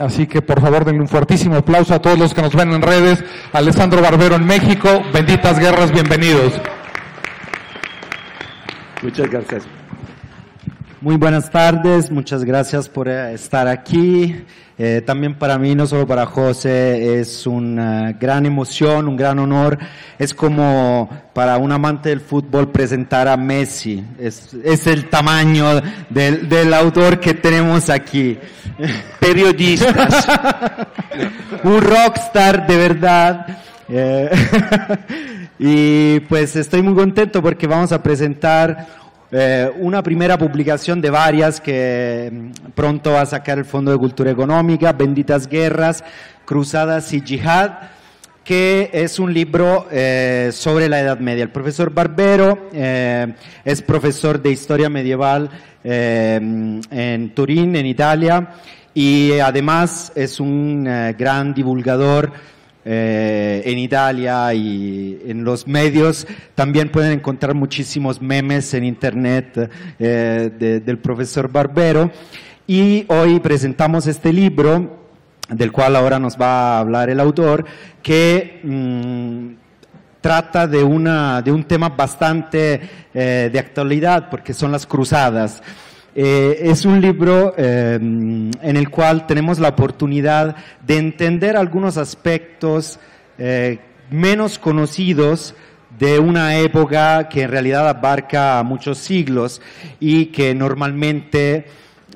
Así que por favor denle un fuertísimo aplauso a todos los que nos ven en redes. Alessandro Barbero en México, benditas guerras, bienvenidos. Muchas gracias. Muy buenas tardes, muchas gracias por eh, estar aquí. Eh, también para mí, no solo para José, es una gran emoción, un gran honor. Es como para un amante del fútbol presentar a Messi. Es, es el tamaño del, del autor que tenemos aquí. Periodistas. un rockstar de verdad. Eh, y pues estoy muy contento porque vamos a presentar eh, una primera publicación de varias que mm, pronto va a sacar el Fondo de Cultura Económica, Benditas Guerras, Cruzadas y Jihad, que es un libro eh, sobre la Edad Media. El profesor Barbero eh, es profesor de Historia Medieval en Turín, en Italia, y además es un gran divulgador eh, en Italia y en los medios. También pueden encontrar muchísimos memes en internet eh, del profesor Barbero. Y hoy presentamos este libro, del cual ahora nos va a hablar el autor, que mm, trata de, una, de un tema bastante eh, de actualidad, porque son las cruzadas. Eh, es un libro eh, en el cual tenemos la oportunidad de entender algunos aspectos eh, menos conocidos de una época que en realidad abarca muchos siglos y que normalmente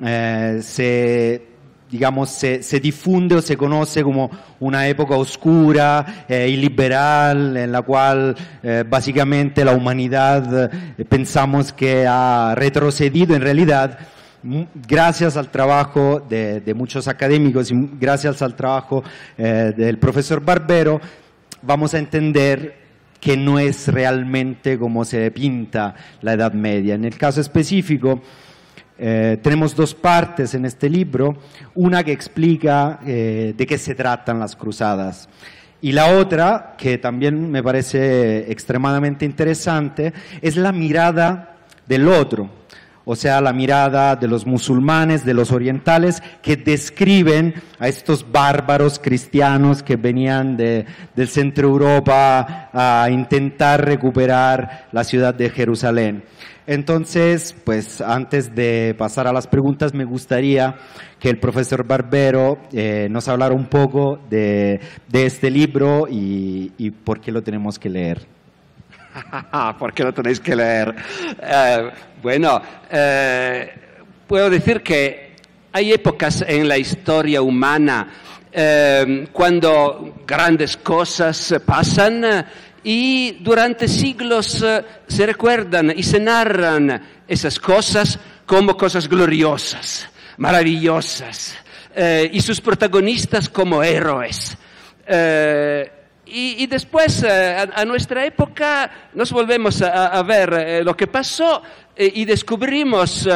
se digamos, se, se, difunde o se conoce como una época oscura eh, illiberal en la cual eh, básicamente la humanidad eh, pensamos que ha retrocedido en realidad gracias al trabajo de, de, muchos académicos y gracias al trabajo eh, del profesor Barbero, vamos a entender que no es realmente como se pinta la Edad Media. En el caso específico, eh, tenemos dos partes en este libro, una que explica eh, de qué se tratan las cruzadas y la otra, que también me parece extremadamente interesante, es la mirada del otro, o sea, la mirada de los musulmanes, de los orientales, que describen a estos bárbaros cristianos que venían de, del centro Europa a intentar recuperar la ciudad de Jerusalén. Entonces, pues antes de pasar a las preguntas, me gustaría que el profesor Barbero eh, nos hablara un poco de, este libro y, por qué lo tenemos que leer. ¿Por qué lo tenéis que leer? Eh, bueno, eh, puedo decir que hay épocas en la historia humana cuando grandes cosas pasan y durante siglos eh, se recuerdan y se narran esas cosas como cosas gloriosas, maravillosas, eh, y sus protagonistas como héroes. Eh, y, después, a, nuestra época, nos volvemos a, ver lo que pasó y descubrimos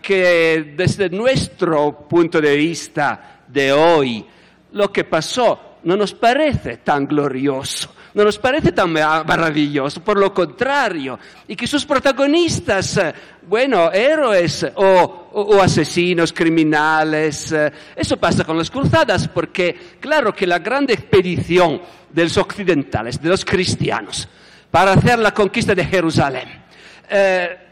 que desde nuestro punto de vista de hoy, lo que pasó no nos parece tan glorioso no nos parece tan maravilloso, por lo contrario, y que sus protagonistas, bueno, héroes o, asesinos, criminales, eso pasa con las cruzadas, porque claro que la gran expedición de los occidentales, de los cristianos, para hacer la conquista de Jerusalén, eh,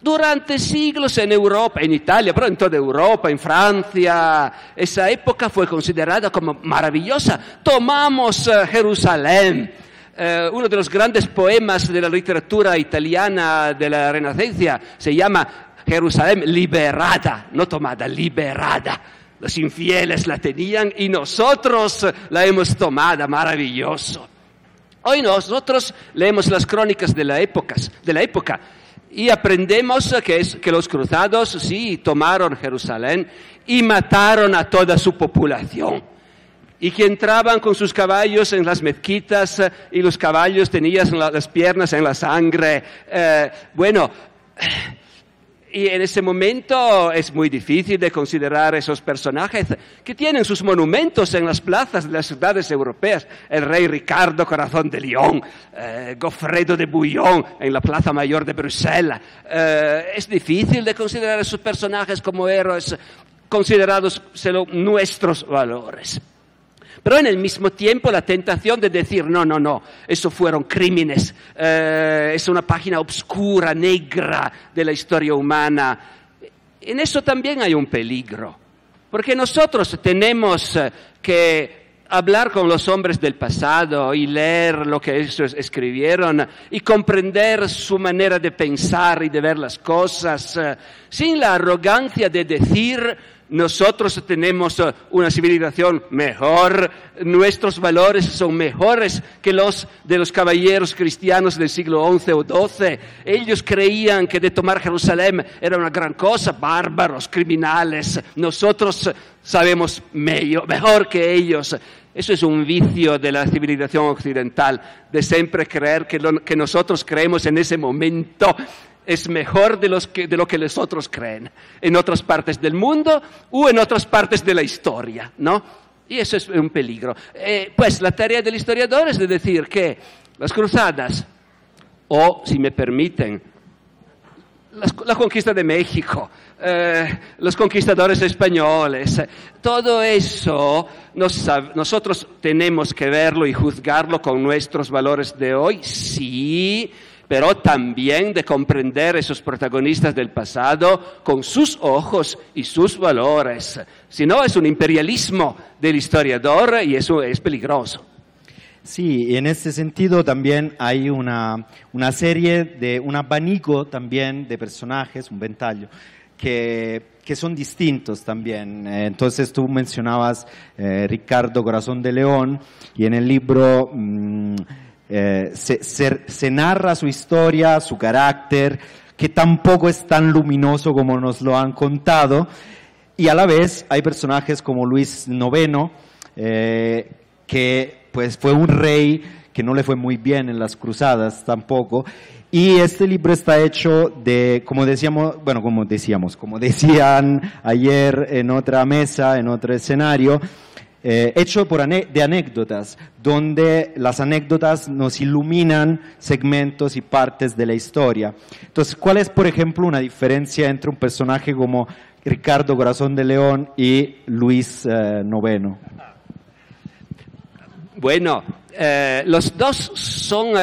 Durante siglos en Europa, en Italia, pero en toda Europa, en Francia, esa época fue considerada como maravillosa. Tomamos eh, Jerusalén, eh, uno de los grandes poemas de la literatura italiana de la Renacencia se llama Jerusalén liberada, no tomada, liberada. Los infieles la tenían y nosotros la hemos tomado, maravilloso. Hoy nosotros leemos las crónicas de la época y aprendemos que, es, que los cruzados sí tomaron Jerusalén y mataron a toda su población. Y que entraban con sus caballos en las mezquitas eh, y los caballos tenían las piernas en la sangre. Eh, bueno, y en ese momento es muy difícil de considerar esos personajes que tienen sus monumentos en las plazas de las ciudades europeas. El rey Ricardo Corazón de León, eh, Goffredo de Bouillon en la Plaza Mayor de Bruselas. Eh, es difícil de considerar esos personajes como héroes considerados nuestros valores. Pero en el mismo tiempo la tentación de decir, no, no, no, eso fueron crímenes, eh, es una página obscura, negra de la historia humana. En eso también hay un peligro, porque nosotros tenemos eh, que hablar con los hombres del pasado y leer lo que ellos escribieron y comprender su manera de pensar y de ver las cosas, eh, sin la arrogancia de decir nosotros tenemos eh, una civilización mejor, nuestros valores son mejores que los de los caballeros cristianos del siglo XI o XII. Ellos creían que de tomar Jerusalén era una gran cosa, bárbaros, criminales. Nosotros sabemos mejor que ellos. Eso es un vicio de la civilización occidental, de siempre creer que, que nosotros creemos en ese momento es mejor de, lo que los otros creen en otras partes del mundo o en otras partes de la historia, ¿no? Y eso es un peligro. Eh, pues la tarea del historiador es de decir que las cruzadas, o si me permiten, la conquista de México, eh, los conquistadores españoles, todo eso nosotros tenemos que verlo y juzgarlo con nuestros valores de hoy, sí, pero también de comprender esos protagonistas del pasado con sus ojos y sus valores. Si no, es un imperialismo del historiador y eso es peligroso. Sí, en este sentido también hay una, una serie de, un abanico también de personajes, un ventaglio, que, que son distintos también. Entonces tú mencionabas eh, Ricardo Corazón de León y en el libro... Mm, eh, se, narra su historia, su carácter, que tampoco es tan luminoso como nos lo han contado, y a la vez hay personajes como Luis IX, eh, que pues fue un rey que no le fue muy bien en las cruzadas tampoco, y este libro está hecho de, como decíamos, bueno, como decíamos, como decían ayer en otra mesa, en otro escenario, eh, hecho por de anécdotas, donde las anécdotas nos iluminan segmentos y partes de la historia. Entonces, ¿cuál es, por ejemplo, una diferencia entre un personaje como Ricardo Corazón de León y Luis eh, Noveno? Bueno, eh, los dos son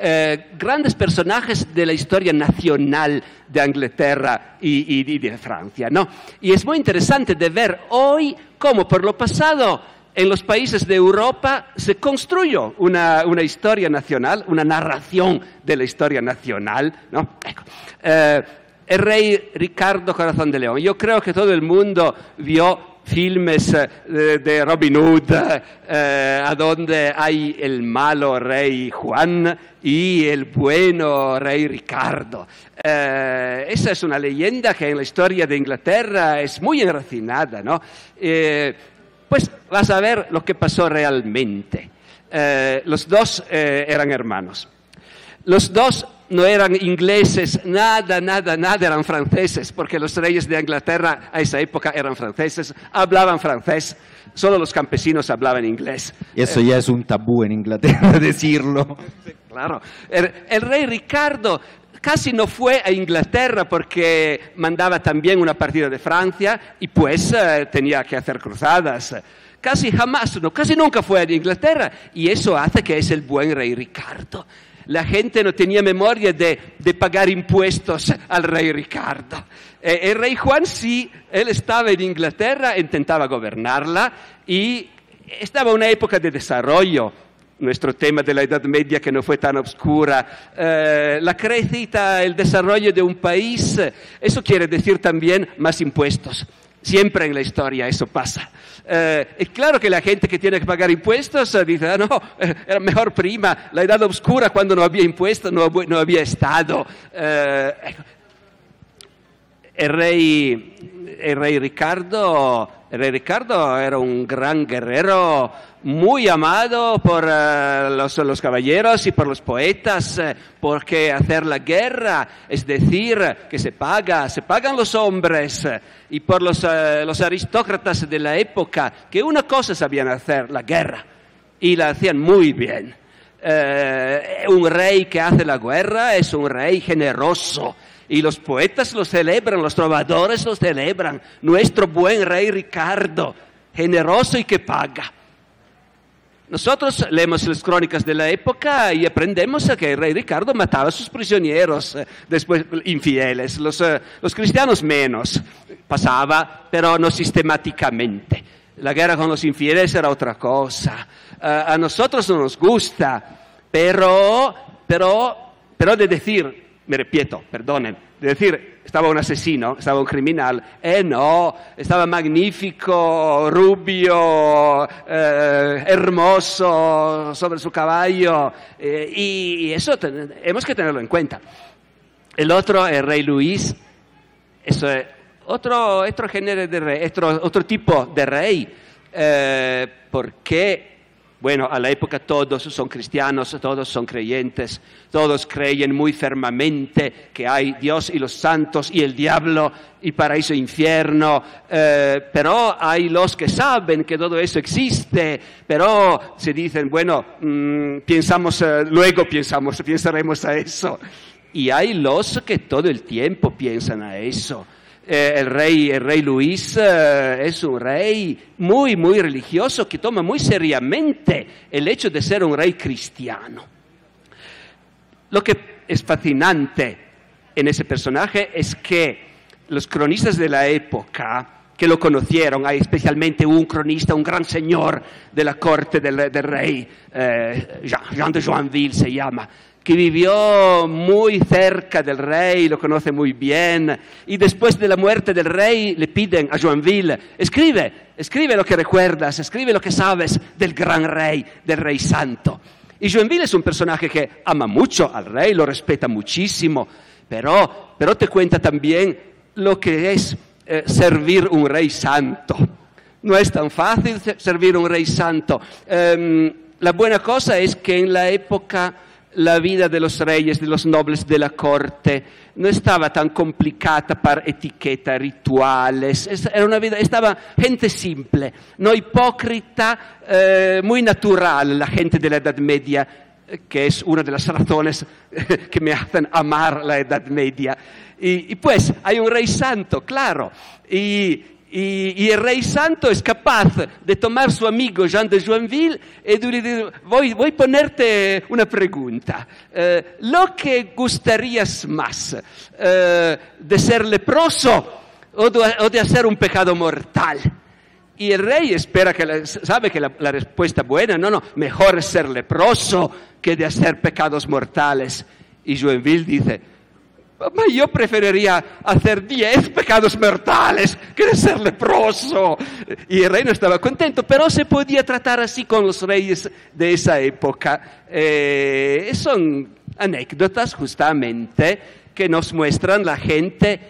eh, grandes personajes de la historia nacional de Inglaterra y, de Francia, ¿no? Y es muy interesante de ver hoy cómo por lo pasado en los países de Europa se construyó una, historia nacional, una narración de la historia nacional, ¿no? Eh, el rey Ricardo Corazón de León. Yo creo que todo el mundo vio filmes eh, de Robin Hood, eh, a donde hay el malo rey Juan y el bueno rey Ricardo. Eh, esa es una leyenda que en la historia de Inglaterra es muy enracinada, ¿no? pues vas a ver lo que pasó realmente. los dos eran hermanos. Los dos no eran ingleses, nada, nada, nada, eran franceses, porque los reyes de Inglaterra a esa época eran franceses, hablaban francés, solo los campesinos hablaban inglés. Eso ya es un tabú en Inglaterra decirlo. Claro. El, rey Ricardo casi no fue a Inglaterra porque mandaba también una partida de Francia y pues eh, tenía que hacer cruzadas. Casi jamás, no, casi nunca fue a Inglaterra y eso hace que es el buen rey Ricardo. La gente no tenía memoria de, de pagar impuestos al rey Ricardo. Eh, el rey Juan sí, él estaba en Inglaterra, intentaba gobernarla y estaba en una época de desarrollo. Nuestro tema de la Edad Media que no fue tan oscura, eh, la crecita, el desarrollo de un país, eso quiere decir también más impuestos. Siempre en la historia eso pasa. Eh, es claro que la gente que tiene que pagar impuestos eh, dice, ah, no, eh, era mejor prima, la edad oscura cuando no había impuestos, no, no había Estado. el, rey, el rey Ricardo el rey Ricardo era un gran guerrero, muy amado por uh, los, caballeros y por los poetas, uh, porque hacer la guerra, es decir, que se paga, se pagan los hombres, uh, y por los, los, aristócratas de la época, que una cosa sabían hacer, la guerra, y la hacían muy bien. un rey que hace la guerra es un rey generoso, y los poetas lo celebran, los trovadores lo celebran. Nuestro buen rey Ricardo, generoso y que paga. Nosotros leemos las crónicas de la época y aprendemos que el rey Ricardo mataba a sus prisioneros, eh, después infieles, los, eh, los cristianos menos. Pasaba, pero no sistemáticamente. La guerra con los infieles era otra cosa. Uh, a nosotros no nos gusta, pero, pero, pero de decir, me repito, perdonen, de decir, estaba un asesino, estaba un criminal, eh no, estaba magnífico, rubio, eh, hermoso, sobre su caballo, eh, y, eso hemos que tenerlo en cuenta. El otro, el rey Luis, eso es otro, otro género de rey, otro, otro tipo de rey, eh, porque bueno, a la época todos son cristianos, todos son creyentes, todos creen muy firmemente que hay Dios y los santos y el diablo y paraíso e infierno, eh, pero hay los que saben que todo eso existe, pero se dicen, bueno, mmm, pensamos, eh, luego pensamos, pensaremos a eso. Y hay los que todo el tiempo piensan a eso. Eh, el, rey, el rey Luis eh, es un rey muy, muy religioso que toma muy seriamente el hecho de ser un rey cristiano. Lo que es fascinante en ese personaje es que los cronistas de la época que lo conocieron, hay especialmente un cronista, un gran señor de la corte del, rey, eh, Jean, Jean de Joinville se llama, que vivió muy cerca del rey, lo conoce muy bien, y después de la muerte del rey le piden a Joinville, escribe, escribe lo que recuerdas, escribe lo que sabes del gran rey, del rey santo. Y Joinville es un personaje que ama mucho al rey, lo respeta muchísimo, pero, pero te cuenta también lo que es eh, servir un rey santo. No es tan fácil servir un rey santo. Um, la buena cosa es que en la época la vida de los reyes, de los nobles de la corte, no estaba tan complicada para etiquetas, rituales, era una vida, estaba gente simple, no hipócrita, eh, muy natural la gente de la Edad Media, que es una de las razones que me hacen amar la Edad Media. Y, y pues hay un rey santo, claro, y y, y, el rey santo es capaz de tomar su amigo Jean de Joinville y de decir, voy, voy a ponerte una pregunta. Eh, ¿Lo que gustarías más, eh, de ser leproso o de, o de, hacer un pecado mortal? Y el rey espera que, la, sabe que la, la respuesta buena, no, no, mejor ser leproso que de hacer pecados mortales. Y Joinville dice, ma yo preferiría hacer diez pecados mortales que ser leproso. Y el rey no estaba contento, pero se podía tratar así con los reyes de esa época. Eh, son anécdotas justamente que nos muestran la gente,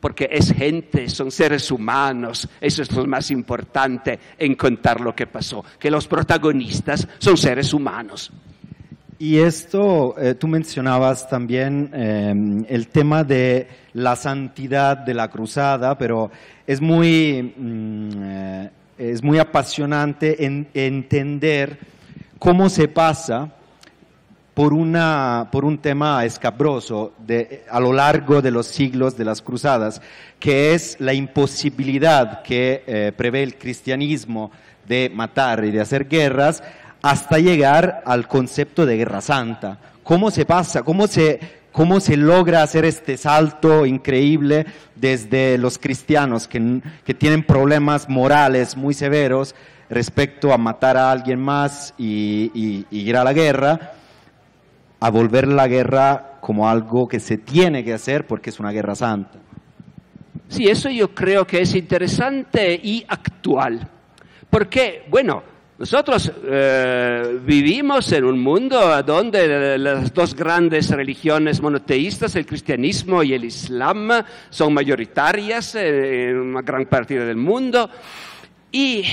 porque es gente, son seres humanos, eso es lo más importante en contar lo que pasó, que los protagonistas son seres humanos. Y esto, eh, tú mencionabas también eh, el tema de la santidad de la cruzada, pero es muy, mm, eh, es muy apasionante en, entender cómo se pasa por, una, por un tema escabroso a lo largo de los siglos de las cruzadas, que es la imposibilidad que eh, prevé el cristianismo de matar y de hacer guerras hasta llegar al concepto de guerra santa. ¿Cómo se pasa? ¿Cómo se, cómo se logra hacer este salto increíble desde los cristianos que, que tienen problemas morales muy severos respecto a matar a alguien más y, ir a la guerra, a volver la guerra como algo que se tiene que hacer porque es una guerra santa? Sí, eso yo creo que es interesante y actual. Porque, bueno, nosotros eh, vivimos en un mundo donde las dos grandes religiones monoteístas, el cristianismo y el islam, son mayoritarias en una gran parte del mundo. Y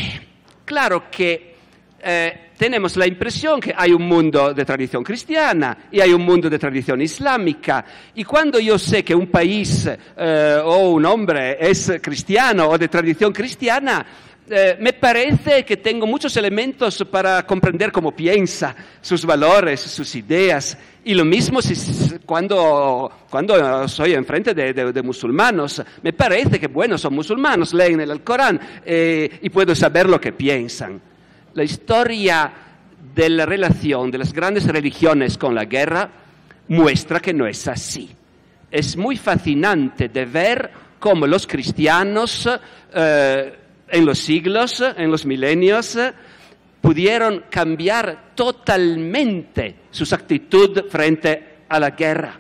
claro que eh, tenemos la impresión que hay un mundo de tradición cristiana y hay un mundo de tradición islámica. Y cuando yo sé que un país eh, o un hombre es cristiano o de tradición cristiana, eh, me parece que tengo muchos elementos para comprender cómo piensa, sus valores, sus ideas. Y lo mismo si, cuando, cuando soy enfrente de, de, musulmanos. Me parece que, bueno, son musulmanos, leen el Corán eh, y puedo saber lo que piensan. La historia de la relación de las grandes religiones con la guerra muestra que no es así. Es muy fascinante de ver cómo los cristianos eh, en los siglos, en los milenios, pudieron cambiar totalmente su actitud frente a la guerra.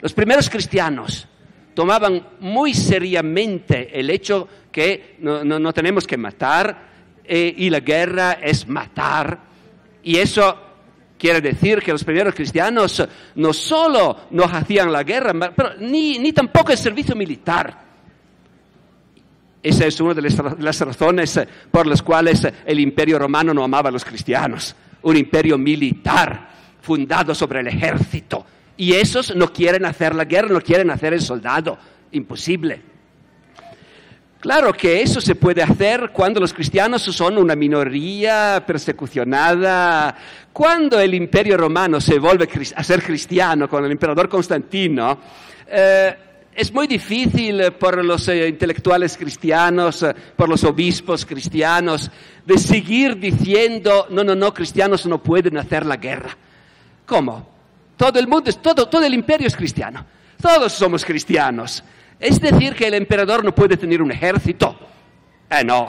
Los primeros cristianos tomaban muy seriamente el hecho que no, tenemos que matar, eh, y la guerra es matar. Y eso quiere decir que los primeros cristianos no solo no hacían la guerra, ni tampoco el servicio militar. Esa es una de las, razones por las cuales el imperio romano no amaba a los cristianos. Un imperio militar fundado sobre el ejército. Y esos no quieren hacer la guerra, no quieren hacer el soldado. Imposible. Claro que eso se puede hacer cuando los cristianos son una minoría persecucionada. Cuando el imperio romano se vuelve a ser cristiano con el emperador Constantino, eh, es muy difícil por los eh, intelectuales cristianos, eh, por los obispos cristianos, de seguir diciendo, no, no, no, cristianos no pueden hacer la guerra. ¿Cómo? Todo el mundo, todo, todo el imperio es cristiano. Todos somos cristianos. Es decir, que el emperador no puede tener un ejército. Eh, no.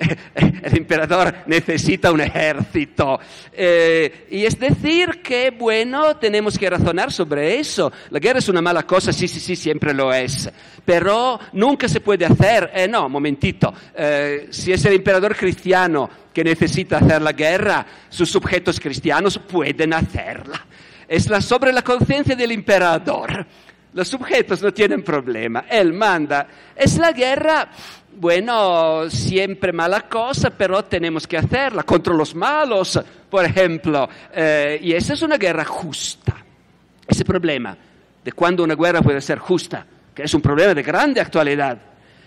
El emperador necesita un ejército. Eh, y es decir que, bueno, tenemos que razonar sobre eso. La guerra es una mala cosa, sí, sí, sí, siempre lo es. Pero nunca se puede hacer. Eh, no, momentito. Eh, si es el emperador cristiano que necesita hacer la guerra, sus sujetos cristianos pueden hacerla. Es la, sobre la conciencia del emperador. Los sujetos no tienen problema, él manda. Es la guerra, bueno, siempre mala cosa, pero tenemos que hacerla contra los malos, por ejemplo. Eh, y esa es una guerra justa. Ese problema de cuando una guerra puede ser justa, que es un problema de grande actualidad.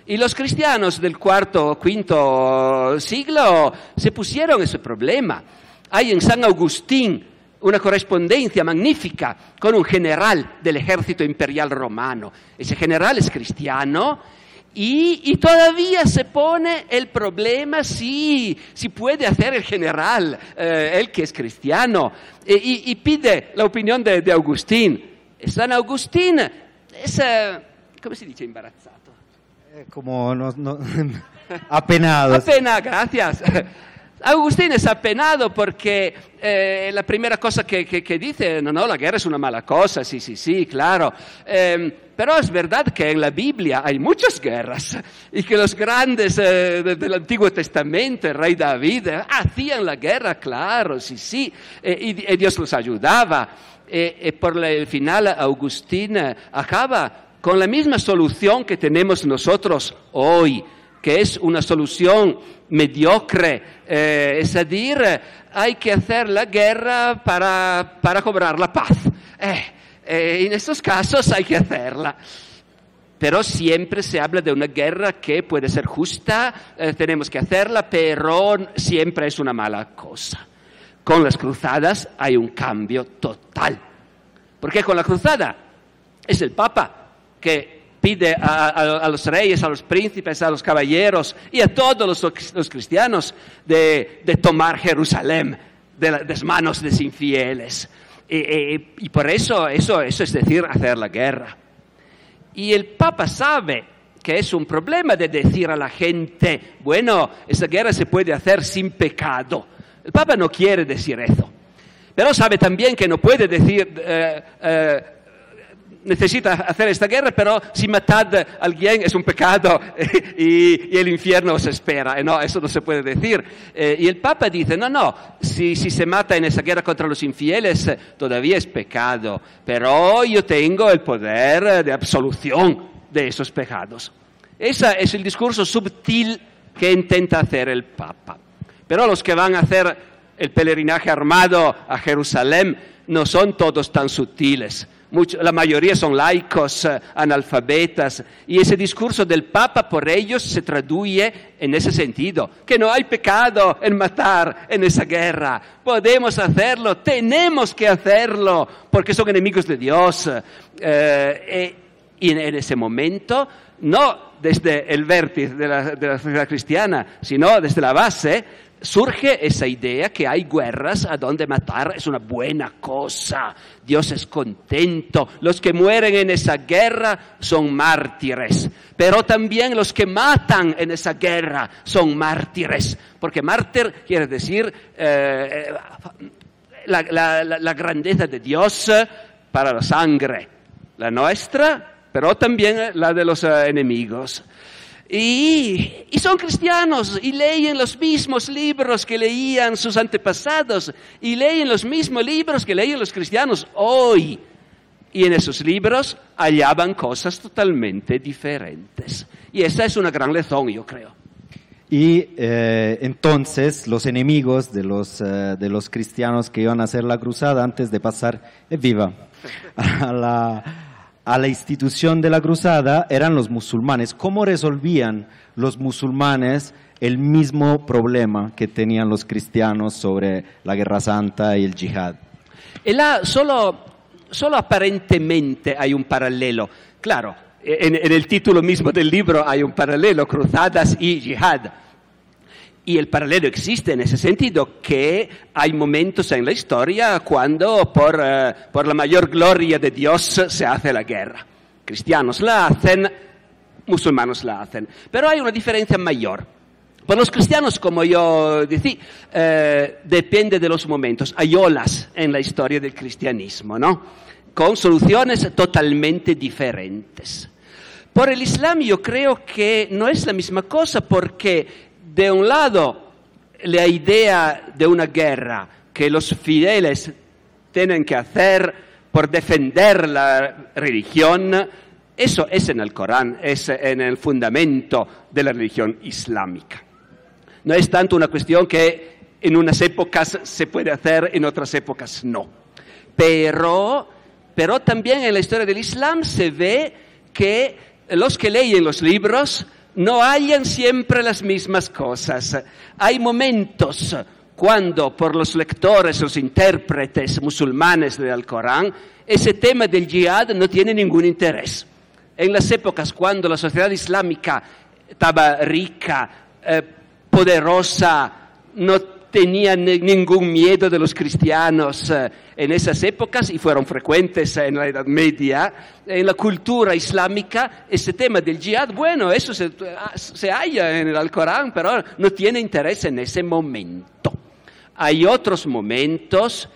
Y los cristianos del cuarto o quinto siglo se pusieron ese problema. Hay en San Agustín una correspondencia magnífica con un general del ejército imperial romano. Ese general es cristiano y, y todavía se pone el problema si, si puede hacer el general, eh, él que es cristiano, e, y, y, pide la opinión de, de Agustín. San Agustín es, eh, ¿cómo se dice embarazzato? Eh, como no, no, apenado. Apena, gracias. Agustín es apenado porque eh, la primera cosa que, que, que, dice, no, no, la guerra es una mala cosa, sí, sí, sí, claro. Eh, pero es verdad que en la Biblia hay muchas guerras y que los grandes eh, de, del Antiguo Testamento, el rey David, hacían la guerra, claro, sí, sí, y, y, Dios los ayudaba. y por el final, Agustín acaba con la misma solución que tenemos nosotros hoy que es una solución mediocre, eh, es decir, hay que hacer la guerra para, para cobrar la paz. Eh, eh, en estos casos hay que hacerla. Pero siempre se habla de una guerra que puede ser justa, tenemos que hacerla, pero siempre es una mala cosa. Con las cruzadas hay un cambio total. Porque con la cruzada es el Papa que pide a, los reyes, a los príncipes, a los caballeros y a todos los, los cristianos de, de, tomar Jerusalén. de las manos de los infieles. y por eso, eso, eso es decir, hacer la guerra. Y el Papa sabe que es un problema de decir a la gente, bueno, esa guerra se puede hacer sin pecado. El Papa no quiere decir eso. Pero sabe también que no puede decir, eh, eh, necesita hacer esta guerra, pero si matad a alguien es un pecado y, el infierno os espera. No, eso no se puede decir. Eh, y el Papa dice, no, no, si, si, se mata en esa guerra contra los infieles, todavía es pecado, pero yo tengo el poder de absolución de esos pecados. Ese es el discurso sutil que intenta hacer el Papa. Pero los que van a hacer el peregrinaje armado a Jerusalén no son todos tan sutiles. La mayoría son laicos, eh, analfabetas, y ese discurso del Papa por ellos se traduce en ese sentido, que no hay pecado en matar en esa guerra, podemos hacerlo, tenemos que hacerlo, porque son enemigos de Dios. Eh, y en ese momento, no desde el vértice de la, de la sociedad cristiana, sino desde la base, surge esa idea que hay guerras a donde matar es una buena cosa, Dios es contento, los que mueren en esa guerra son mártires, pero también los que matan en esa guerra son mártires, porque mártir quiere decir eh, la, la grandeza de Dios para la sangre, la nuestra, pero también la de los eh, enemigos. Y, son cristianos y leen los mismos libros que leían sus antepasados y leen los mismos libros que leen los cristianos hoy. Y en esos libros hallaban cosas totalmente diferentes. Y esa es una gran lección, yo creo. Y eh, entonces los enemigos de los, eh, de los cristianos que iban a hacer la cruzada antes de pasar, viva, a la, a la institución de la cruzada eran los musulmanes. ¿Cómo resolvían los musulmanes el mismo problema que tenían los cristianos sobre la guerra santa y el yihad? solo, solo aparentemente hay un paralelo. Claro, en, en el título mismo del libro hay un paralelo, cruzadas y yihad. Y el paralelo existe en ese sentido, que hay momentos en la historia cuando por, eh, por, la mayor gloria de Dios se hace la guerra. Cristianos la hacen, musulmanes la hacen. Pero hay una diferencia mayor. Para los cristianos, como yo decía, eh, depende de los momentos. Hay olas en la historia del cristianismo, ¿no? Con soluciones totalmente diferentes. Por el Islam yo creo que no es la misma cosa porque de un lado la idea de una guerra que los fieles tienen que hacer por defender la religión, eso es en el Corán, es en el fundamento de la religión islámica. No es tanto una cuestión que en unas épocas se puede hacer, en otras épocas no. Pero, pero también en la historia del Islam se ve que los que leen los libros no hallan siempre las mismas cosas. Hay momentos cuando por los lectores, los intérpretes musulmanes del Corán, ese tema del jihad no tiene ningún interés. En las épocas cuando la sociedad islámica estaba rica, eh, poderosa, no tenía ningún miedo de los cristianos eh, en esas épocas y fueron frecuentes en la Edad Media. En la cultura islámica, ese tema del jihad, bueno, eso se, se halla en el Alcorán, pero no tiene interés en ese momento. Hay otros momentos,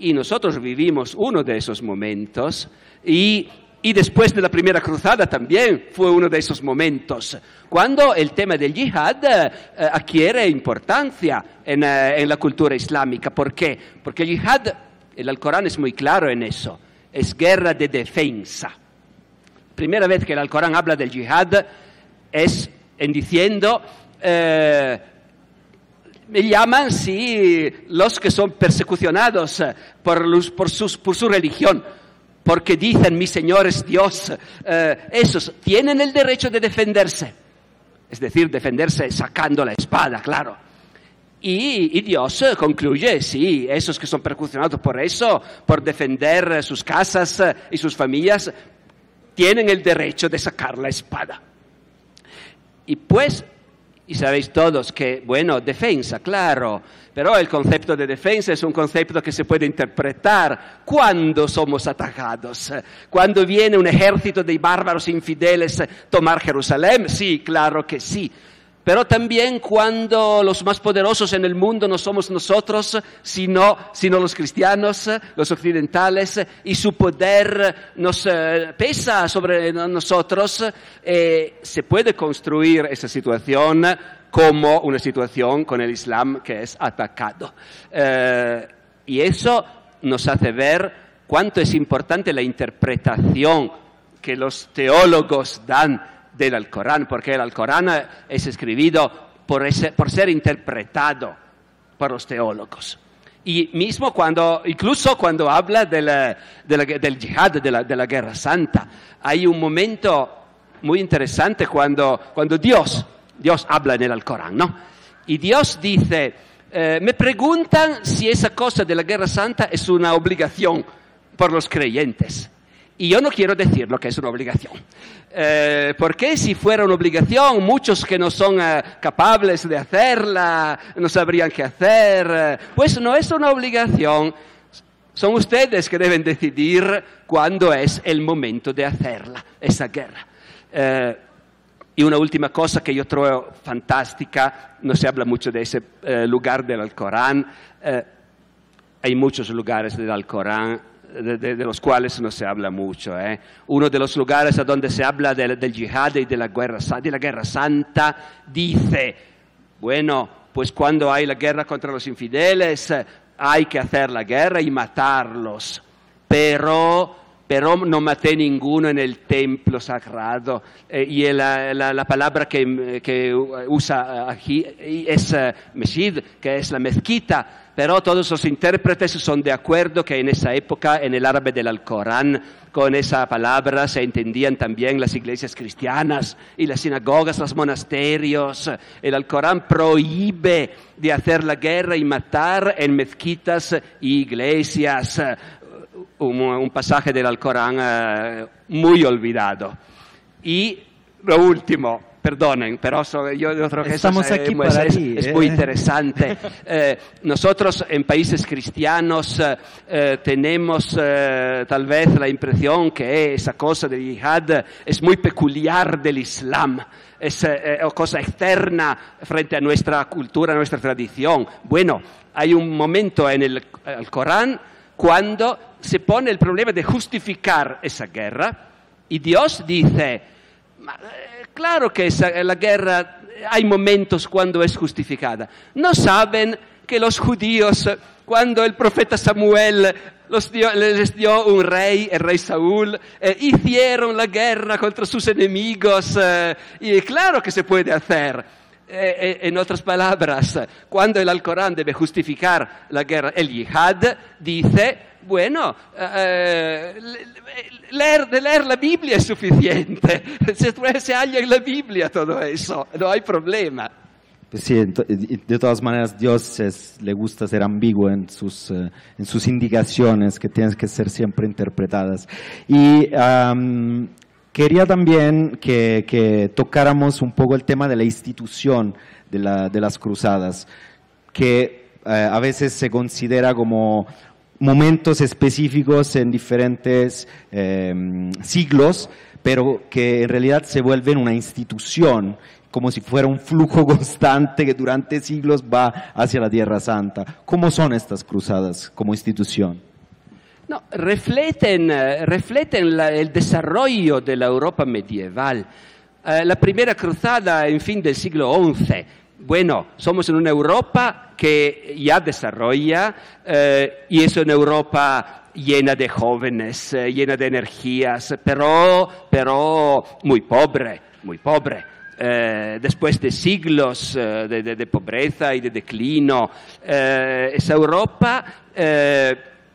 y nosotros vivimos uno de esos momentos, y y después de la primera cruzada también fue uno de esos momentos, cuando el tema del yihad eh, adquiere importancia en, eh, en, la cultura islámica. ¿Por qué? Porque el yihad, el Alcorán es muy claro en eso, es guerra de defensa. Primera vez que el Alcorán habla del yihad es en diciendo, eh, me llaman, sí, los que son persecucionados por, por, sus, por su religión porque dicen mi Señor es Dios, eh, esos tienen el derecho de defenderse. Es decir, defenderse sacando la espada, claro. Y, Dios concluye, sí, esos que son percusionados por eso, por defender sus casas y sus familias, tienen el derecho de sacar la espada. Y pues, Y sabéis todos que, bueno, defensa, claro, pero el concepto de defensa es un concepto que se puede interpretar cuando somos atacados. Cuando viene un ejército de bárbaros infideles tomar Jerusalén, sí, claro que sí. Pero también cuando los más poderosos en el mundo no somos nosotros, sino, sino los cristianos, los occidentales, y su poder nos eh, pesa sobre nosotros, eh, se puede construir esa situación como una situación con el Islam que es atacado. Eh, y eso nos hace ver cuánto es importante la interpretación que los teólogos dan del Alcorán, porque el Alcorán es escrito por, ese, por ser interpretado por los teólogos. Y mismo cuando, incluso cuando habla de la, de la, del jihad, de la, de la, guerra santa, hay un momento muy interesante cuando, cuando Dios, Dios habla en el Alcorán, ¿no? Y Dios dice, eh, me preguntan si esa cosa de la guerra santa es una obligación por los creyentes. Y yo no quiero decir lo que es una obligación. Eh, porque si fuera una obligación, muchos que no son eh, capaces de hacerla, no sabrían qué hacer. Pues no es una obligación. Son ustedes que deben decidir cuándo es el momento de hacerla, esa guerra. Eh, y una última cosa que yo creo fantástica, no se habla mucho de ese eh, lugar del Alcorán, eh, hay muchos lugares del Alcorán de, los cuales no se habla mucho. ¿eh? Uno de los lugares a donde se habla del, del yihad y de la, guerra, de la guerra santa dice, bueno, pues cuando hay la guerra contra los infideles hay que hacer la guerra y matarlos, pero pero no maté ninguno en el templo sagrado. Eh, y la, la, la, palabra que, usa aquí es uh, mesjid, que es la mezquita. Pero todos los intérpretes son de acuerdo que en esa época, en el árabe del Alcorán, con esa palabra se entendían también las iglesias cristianas y las sinagogas, los monasterios. El Alcorán prohíbe de hacer la guerra y matar en mezquitas e iglesias un, un pasaje del Alcorán eh, muy olvidado. Y lo último, perdonen, pero so, yo, creo que Estamos eso aquí es, para es, ti, es ¿eh? muy interesante. Eh, nosotros en países cristianos eh, tenemos eh, tal vez la impresión que esa cosa del yihad es muy peculiar del Islam. Es eh, cosa externa frente a nuestra cultura, a nuestra tradición. Bueno, hay un momento en el, el Corán cuando se pone el problema de justificar esa guerra y Dios dice, claro que esa, la guerra hay momentos cuando es justificada. No saben que los judíos, cuando el profeta Samuel los dio, les dio un rey, el rey Saúl, eh, hicieron la guerra contra sus enemigos eh, y claro que se puede hacer. Eh, en otras palabras, cuando el Alcorán debe justificar la guerra, el yihad dice, bueno, eh, leer, de leer la Biblia es suficiente, se, se halla en la Biblia todo eso, no hay problema. Pues sí, de todas maneras Dios es, le gusta ser ambiguo en sus, en sus indicaciones que tienen que ser siempre interpretadas. Y um, quería también que, tocáramos un poco el tema de la institución de, la, de las cruzadas, que uh, a veces se considera como momentos específicos en diferentes eh, siglos, pero que en realidad se vuelven una institución, como si fuera un flujo constante que durante siglos va hacia la Tierra Santa. ¿Cómo son estas cruzadas como institución? No, refleten, refleten la, el desarrollo de la Europa medieval. Uh, la primera cruzada, en fin, del siglo XI, bueno, somos en una Europa que ya desarrolla eh, y es una Europa llena de jóvenes, eh, llena de energías, pero, pero muy pobre, muy pobre. Eh, después de siglos de, de, pobreza y de declino, esa Europa,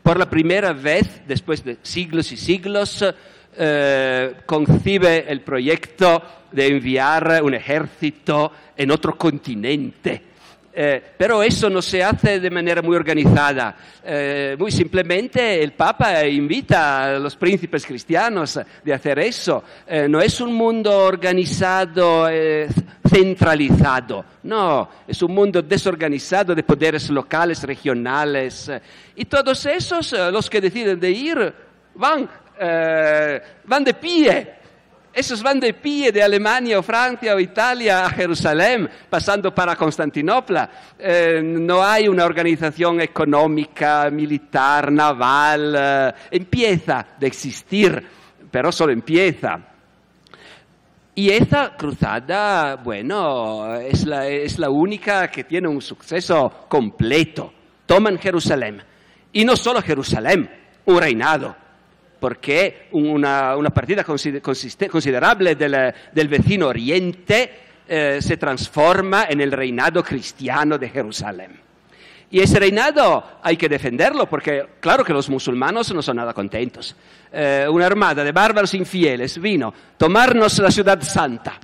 por la primera vez, después de siglos y siglos, eh, concibe el proyecto de enviar un ejército en otro continente. Eh, pero eso no se hace de manera muy organizada. Eh, muy simplemente el Papa invita a los príncipes cristianos de hacer eso. Eh, no es un mundo organizado, centralizado. No, es un mundo desorganizado de poderes locales, regionales. Y todos esos, los que deciden de ir, van, van de pie esos van de pie de Alemania o Francia o Italia a Jerusalén, pasando para Constantinopla. Eh, no hay una organización económica, militar, naval. Eh, empieza de existir, pero solo empieza. Y esta cruzada, bueno, es la, es la única que tiene un suceso completo. Toman Jerusalén. Y no solo Jerusalén, un reinado porque una, una partida considerable del, vecino oriente eh, se transforma en el reinado cristiano de Jerusalén. Y ese reinado hay que defenderlo porque claro que los musulmanes no son nada contentos. Eh, una armada de bárbaros infieles vino a tomarnos la ciudad santa.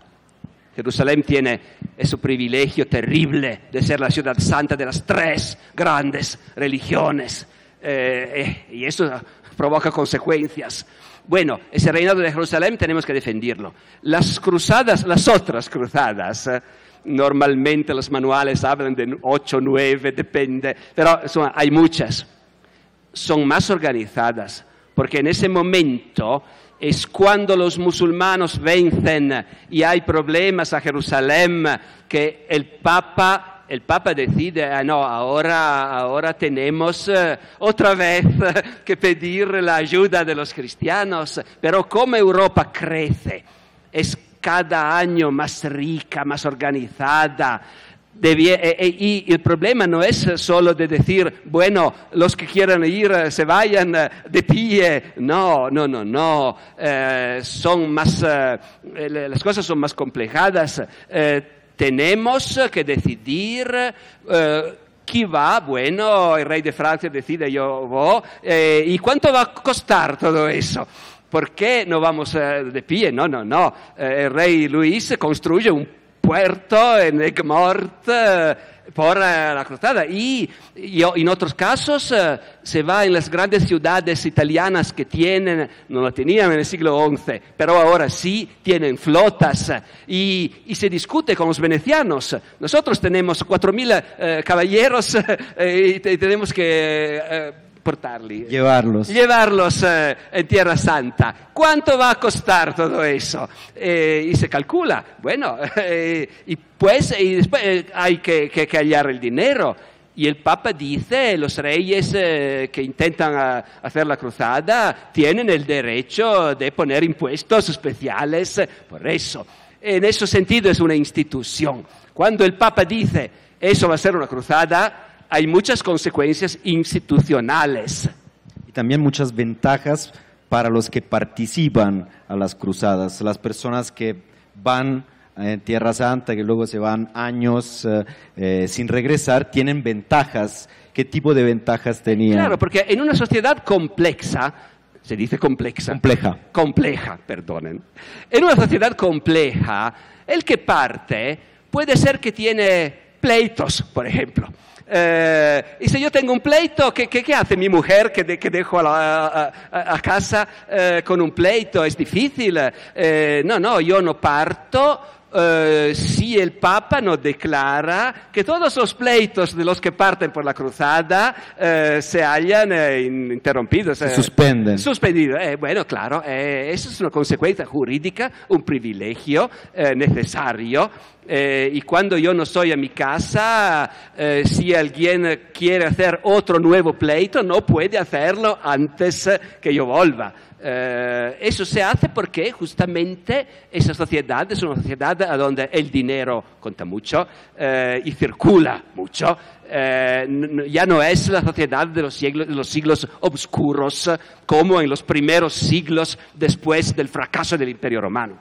Jerusalén tiene ese privilegio terrible de ser la ciudad santa de las tres grandes religiones. Eh, y eso provoca consecuencias. Bueno, ese reinado de Jerusalén tenemos que defenderlo. Las cruzadas, las otras cruzadas, eh, normalmente los manuales hablan de ocho, nueve, depende, pero hay muchas. Son más organizadas, porque en ese momento es cuando los musulmanes vencen y hay problemas a Jerusalén que el Papa el Papa decide, ah, no, ahora, ahora tenemos eh, otra vez que pedir la ayuda de los cristianos, pero como Europa crece, es cada año más rica, más organizada, eh, eh, y el problema no es solo de decir, bueno, los que quieran ir se vayan de pie. No, no, no, no. son más, las cosas son más complicadas tenemos que decidir eh, va, bueno, el rey de Francia decide yo voy, eh, ¿y cuánto va a costar todo eso? ¿Por qué no vamos eh, de pie? No, no, no. el rey Luis construye un puerto en Egmort por eh, la cruzada. Y, en otros casos eh, se va en las grandes ciudades italianas que tienen, no lo tenían en el siglo XI, pero ahora sí tienen flotas y, se discute con los venecianos. Nosotros tenemos 4.000 eh, caballeros y tenemos que Llevarlos. Llevarlos eh, en Tierra Santa. ¿Cuánto va a costar todo eso? Eh, y se calcula. Bueno, eh, y pues y después hay que, que, hallar el dinero. Y el Papa dice, los reyes que intentan hacer la cruzada tienen el derecho de poner impuestos especiales por eso. En ese sentido es una institución. Cuando el Papa dice, eso va a ser una cruzada, hay muchas consecuencias institucionales. Y también muchas ventajas para los que participan a las cruzadas, las personas que van en Tierra Santa, que luego se van años eh, eh, sin regresar, tienen ventajas. ¿Qué tipo de ventajas tenían? Claro, porque en una sociedad compleja, se dice compleja. Compleja. Compleja, perdonen. En una sociedad compleja, el que parte puede ser que tiene pleitos, por ejemplo. Eh, y si yo tengo un pleito, ¿qué, qué, hace mi mujer que, que dejo a, a, casa eh, con un pleito? Es difícil. Eh, no, no, yo no parto eh, si el Papa no declara que todos los pleitos de los que parten por la cruzada eh, se hayan eh, interrumpidos. Se suspenden. Suspendidos. bueno, claro, eso es una consecuencia jurídica, un privilegio necesario. y cuando yo no estoy en mi casa, si alguien quiere hacer otro nuevo pleito, no puede hacerlo antes que yo vuelva. Eh, eso se hace porque justamente esa sociedad es una sociedad donde el dinero cuenta mucho eh, y circula mucho. Eh, ya no es la sociedad de los, siglos, de los siglos oscuros como en los primeros siglos después del fracaso del Imperio Romano.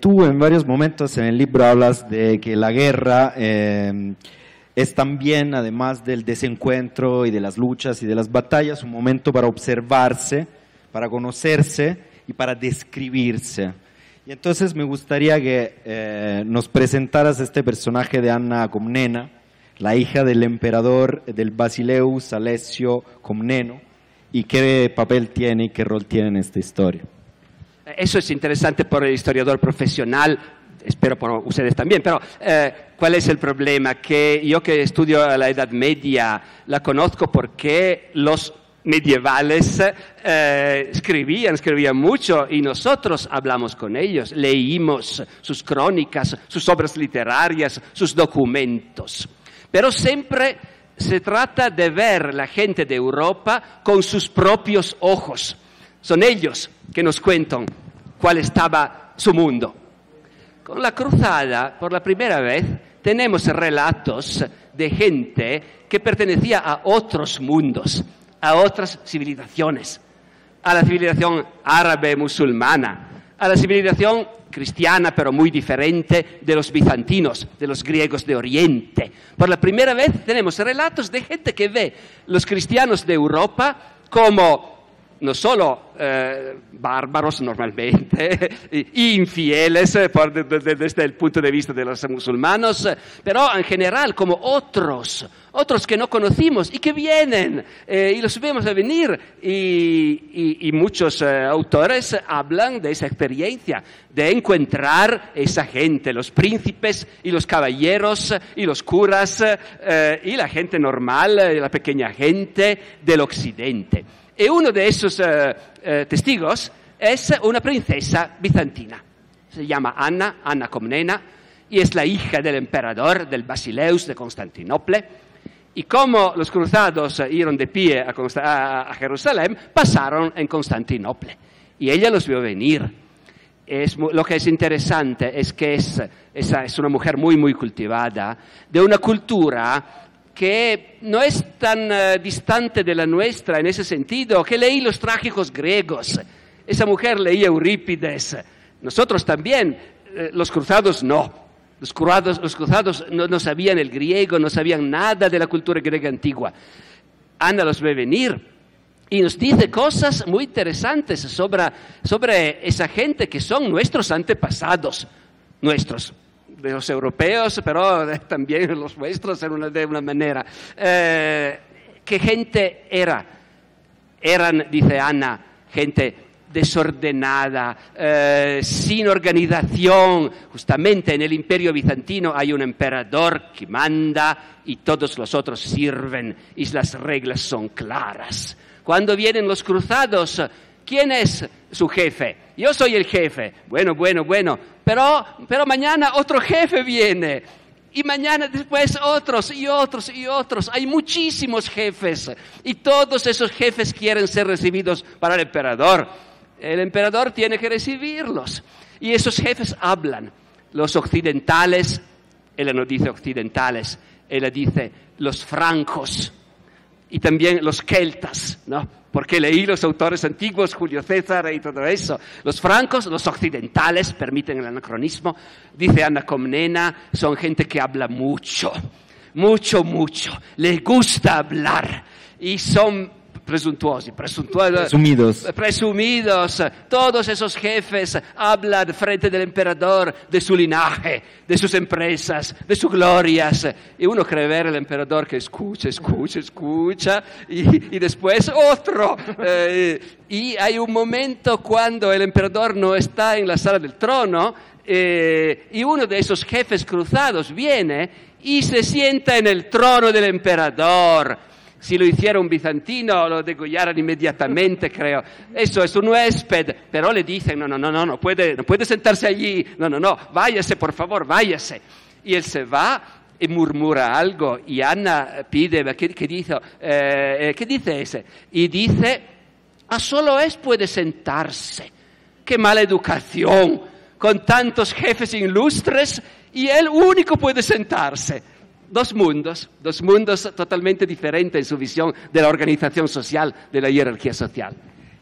tú en varios momentos en el libro hablas de que la guerra es también, además del desencuentro y de las luchas y de las batallas, un momento para observarse para conocerse y para describirse. Y entonces me gustaría que eh, nos presentaras este personaje de Anna Comnena, la hija del emperador del Basileus Alessio Comneno, y qué papel tiene y qué rol tiene en esta historia. Eso es interesante por el historiador profesional, espero por ustedes también, pero eh, ¿cuál es el problema? Que yo que estudio la Edad Media la conozco porque los medievales eh, escribían, escribían mucho y nosotros hablamos con ellos, leímos sus crónicas, sus obras literarias, sus documentos. Pero siempre se trata de ver la gente de Europa con sus propios ojos. Son ellos que nos cuentan cuál estaba su mundo. Con la cruzada, por la primera vez, tenemos relatos de gente que pertenecía a otros mundos, a otras civilizaciones, a la civilización árabe musulmana, a la civilización cristiana, pero muy diferente de los bizantinos, de los griegos de Oriente. Por la primera vez tenemos relatos de gente que ve los cristianos de Europa como no solo eh, bárbaros normalmente, infieles eh, desde el punto de vista de los musulmanos, pero en general como otros, otros que no conocimos y que vienen eh, y los vemos a venir. Y, muchos autores hablan de esa experiencia, de encontrar esa gente, los príncipes y los caballeros y los curas y la gente normal, la pequeña gente del occidente. Y uno de esos eh, eh, testigos es una princesa bizantina. Se llama Anna, Anna Comnena, y es la hija del emperador del Basileus de Constantinopla. Y como los cruzados iban de pie a, Jerusalén, pasaron en Constantinopla. Y ella los vio venir. lo que es interesante es que es, es una mujer muy, muy cultivada, de una cultura que no es tan uh, distante de la nuestra en ese sentido, que leí los trágicos griegos. Esa mujer leía Eurípides. Nosotros también, eh, los cruzados no. Los cruzados, los cruzados no, no, sabían el griego, no sabían nada de la cultura griega antigua. Ana los ve venir y nos dice cosas muy interesantes sobre, sobre esa gente que son nuestros antepasados, nuestros los europeos, pero también los vuestros de una manera. Eh, ¿Qué gente era? Eran, dice Ana, gente desordenada, eh, sin organización. Justamente en el imperio bizantino hay un emperador que manda y todos los otros sirven y las reglas son claras. Cuando vienen los cruzados, ¿quién es su jefe? Yo soy el jefe. Bueno, bueno, bueno. Pero, pero mañana otro jefe viene. Y mañana después otros y otros y otros. Hay muchísimos jefes. Y todos esos jefes quieren ser recibidos para el emperador. El emperador tiene que recibirlos. Y esos jefes hablan. Los occidentales, él no dice occidentales, él dice los francos y también los celtas, ¿no? Porque leí los autores antiguos, Julio César y todo eso. Los francos, los occidentales, permiten el anacronismo, dice Ana Comnena, son gente que habla mucho, mucho, mucho, les gusta hablar y son presuntuosi, presumidos. presumidos. Todos esos jefes hablan frente del emperador de su linaje, de sus empresas, de sus glorias. Y uno cree ver al emperador que escucha, escucha, escucha, y, después otro. Eh, y hay un momento cuando el emperador no está en la sala del trono, eh, y uno de esos jefes cruzados viene y se sienta en el trono del emperador si lo hiciera un bizantino lo degollaran inmediatamente, creo. Eso es un huésped, pero le dicen, no, no, no, no, no puede, no puede sentarse allí, no, no, no, váyase, por favor, váyase. Y él se va y murmura algo y Ana pide, ¿qué, dice? Eh, ¿Qué dice ese? Y dice, a solo es puede sentarse. Qué mala educación, con tantos jefes ilustres y él único puede sentarse dos mundos, dos mundos totalmente diferentes en su visión de la organización social, de la jerarquía social.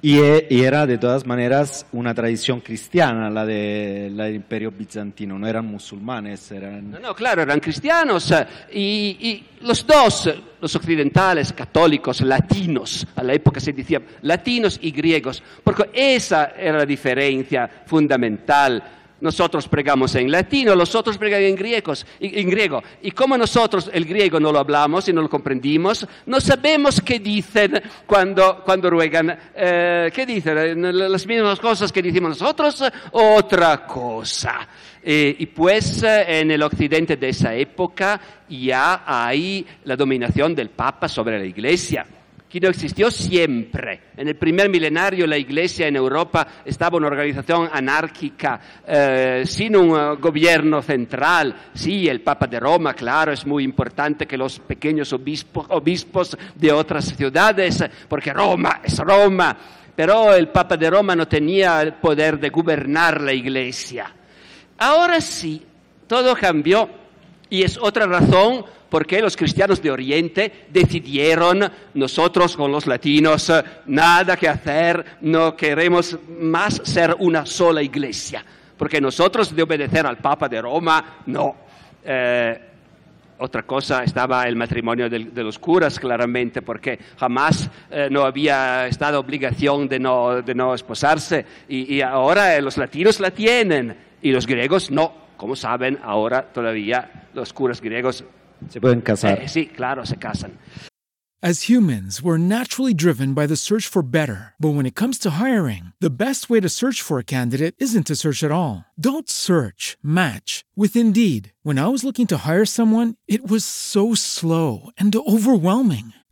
Y, e- era de todas maneras una tradición cristiana, la, de, la del imperio bizantino, no eran musulmanes, eran... No, no, claro, eran cristianos y, y los dos, los occidentales, católicos, latinos, a la época se decía latinos y griegos, porque esa era la diferencia fundamental. Nosotros pregamos en latino, los otros pregan en, griegos, en griego. Y como nosotros el griego no lo hablamos y no lo comprendimos, no sabemos qué dicen cuando, cuando ruegan. Eh, ¿Qué dicen? Eh, Las mismas cosas que decimos nosotros, otra cosa. Eh, y pues eh, en el occidente de esa época ya hay la dominación del Papa sobre la Iglesia que no existió siempre. En el primer milenario la Iglesia en Europa estaba una organización anárquica, eh, sin un eh, gobierno central. Sí, el Papa de Roma, claro, es muy importante que los pequeños obispo- obispos de otras ciudades, porque Roma es Roma, pero el Papa de Roma no tenía el poder de gobernar la Iglesia. Ahora sí, todo cambió y es otra razón por qué los cristianos de Oriente decidieron nosotros con los latinos nada que hacer, no queremos más ser una sola iglesia, porque nosotros de obedecer al Papa de Roma, no. Eh, otra cosa estaba el matrimonio de, los curas, claramente, porque jamás eh, no había estado obligación de no, de no esposarse y, y ahora eh, los latinos la tienen y los griegos no. Como saben, ahora todavía los curas griegos, Se pueden casar. eh, sí, claro, se casan. As humans, we're naturally driven by the search for better. But when it comes to hiring, the best way to search for a candidate isn't to search at all. Don't search, match with Indeed. When I was looking to hire someone, it was so slow and overwhelming.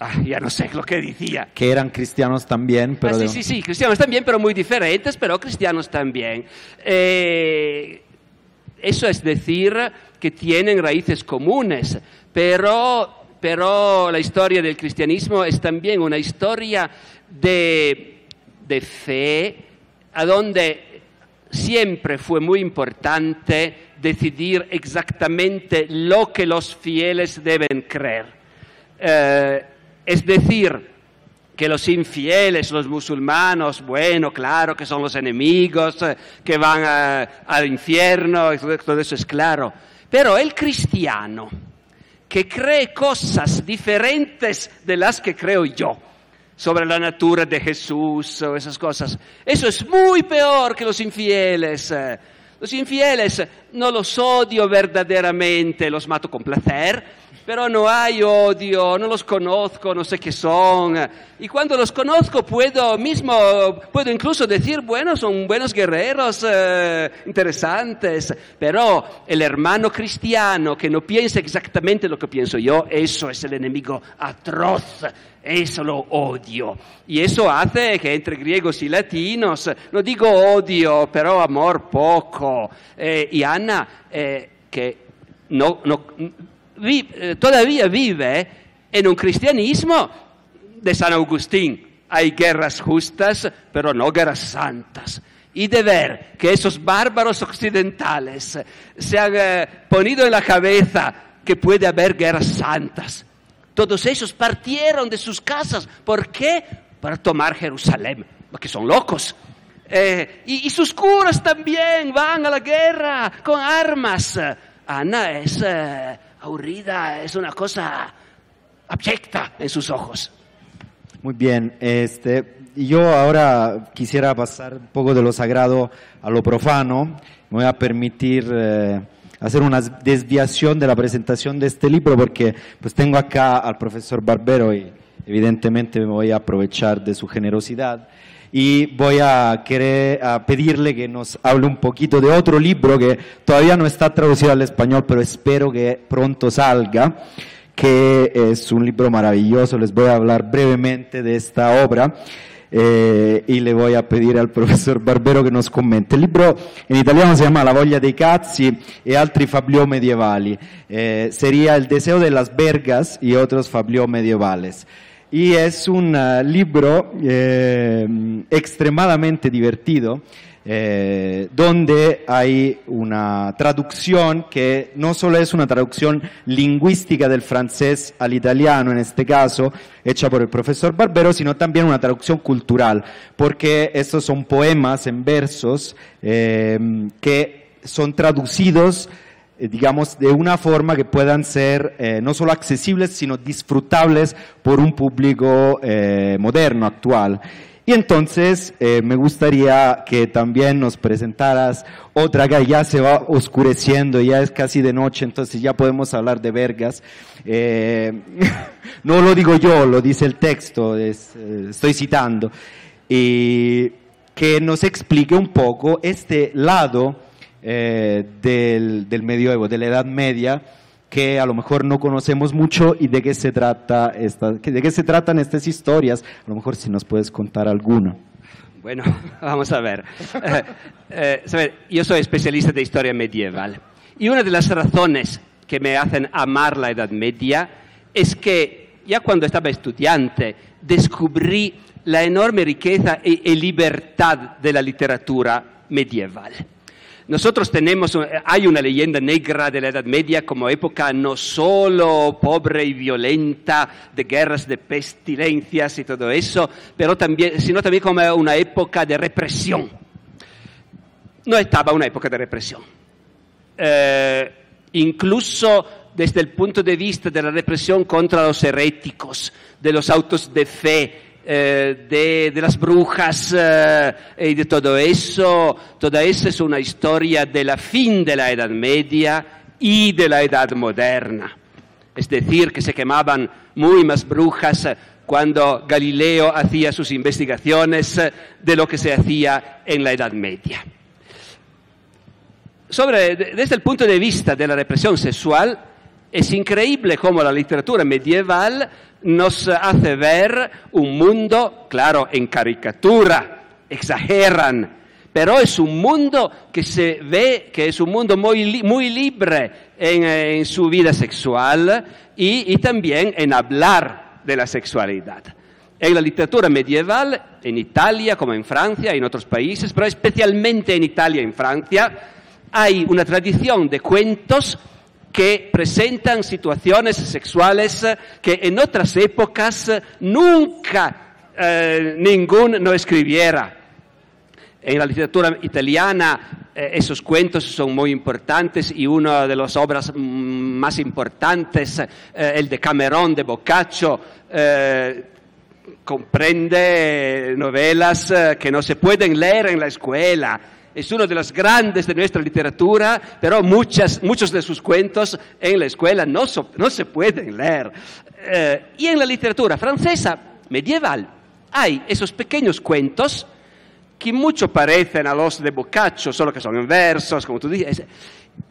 ah, ya no sé lo que decía. Que eran cristianos también, pero Ah, sí, sí, sí, cristianos también, pero muy diferentes, pero cristianos también. Eh, eso es decir que tienen raíces comunes, pero, pero la historia del cristianismo es también una historia de, de fe, a donde siempre fue muy importante decidir exactamente lo que los fieles deben creer. Eh, es decir, que los infieles, los musulmanos, bueno, claro que son los enemigos, eh, que van a- al infierno, todo eso es claro. Pero el cristiano, que cree cosas diferentes de las que creo yo, sobre la natura de Jesús o esas cosas, eso es muy peor que los infieles. Los infieles no los odio verdaderamente, los mato con placer, pero no hay odio, no los conozco, no sé qué son. Y cuando los conozco puedo mismo, puedo incluso decir, bueno, son buenos guerreros, eh, interesantes, pero el hermano cristiano que no piensa exactamente lo que pienso yo, eso es el enemigo atroz. Eso lo odio. Y eso hace que entre griegos y latinos, no digo odio, pero amor poco. Eh, y Ana, eh, que no, no, eh, todavía vive en un cristianismo de San Agustín. Hay guerras justas, pero no guerras santas. Y de ver que esos bárbaros occidentales se han eh, ponido en la cabeza que puede haber guerras santas. Todos ellos partieron de sus casas. ¿Por qué? Para tomar Jerusalén, porque son locos. Eh, y, sus curas también van a la guerra con armas. Ana es eh, aburrida, es una cosa abyecta en sus ojos. Muy bien, este, yo ahora quisiera pasar un poco de lo sagrado a lo profano. Me voy a permitir eh, hacer una desviación de la presentación de este libro porque pues tengo acá al profesor Barbero y evidentemente me voy a aprovechar de su generosidad y voy a querer a pedirle que nos hable un poquito de otro libro que todavía no está traducido al español, pero espero que pronto salga que es un libro maravilloso. Les voy a hablar brevemente de esta obra eh, y le voy a pedir al profesor Barbero che nos commenti. Il libro in italiano si chiama La voglia dei cazzi e altri fabliò medievali. Eh, sería El deseo de las vergas y otros fabliò medievales. Y es un uh, libro eh, extremadamente divertido. Eh, donde hay una traducción que no solo es una traducción lingüística del francés al italiano, en este caso, hecha por el profesor Barbero, sino también una traducción cultural, porque estos son poemas en versos eh, que son traducidos eh, digamos, de una forma que puedan ser no solo accesibles, sino disfrutables por un público moderno, actual. Y entonces eh, me gustaría que también nos presentaras otra que ya se va oscureciendo, ya es casi de noche, entonces ya podemos hablar de vergas. Eh, no lo digo yo, lo dice el texto, eh, estoy citando. Y que nos explique un poco este lado del, del medioevo, de la Edad Media, que a lo mejor no conocemos mucho y de qué se trata esta, de qué se tratan estas historias. A lo mejor si nos puedes contar alguna. Bueno, vamos a ver. Eh, eh, yo soy especialista de historia medieval y una de las razones que me hacen amar la Edad Media es que ya cuando estaba estudiante descubrí la enorme riqueza y, y libertad de la literatura medieval. Nosotros tenemos, hay una leyenda negra de la Edad Media como época no solo pobre y violenta, de guerras, de pestilencias y todo eso, pero también, sino también como una época de represión. No estaba una época de represión. Eh, incluso desde el punto de vista de la represión contra los heréticos, de los autos de fe, eh, de, de las brujas eh, y de todo eso, toda esa es una historia de la fin de la Edad Media y de la Edad Moderna. Es decir, que se quemaban muy más brujas cuando Galileo hacía sus investigaciones eh, de lo que se hacía en la Edad Media. Sobre, de- desde el punto de vista de la represión sexual, es increíble cómo la literatura medieval nos hace ver un mundo, claro, en caricatura, exageran, pero es un mundo que se ve que es un mundo muy, muy libre en, en su vida sexual y, y también en hablar de la sexualidad. En la literatura medieval, en Italia como en Francia y en otros países, pero especialmente en Italia y en Francia, hay una tradición de cuentos que presentan situaciones sexuales que en otras épocas nunca eh, ningún no escribiera. En la literatura italiana eh, esos cuentos son muy importantes y una de las obras mm, más importantes, eh, el de Camerón de Boccaccio, eh, comprende novelas eh, que no se pueden leer en la escuela. Es uno de los grandes de nuestra literatura, pero muchos de sus cuentos en la escuela no se pueden leer. Eh, y en la literatura francesa medieval hay esos pequeños cuentos que mucho parecen a los de Boccaccio, solo que son en versos, como tú dices.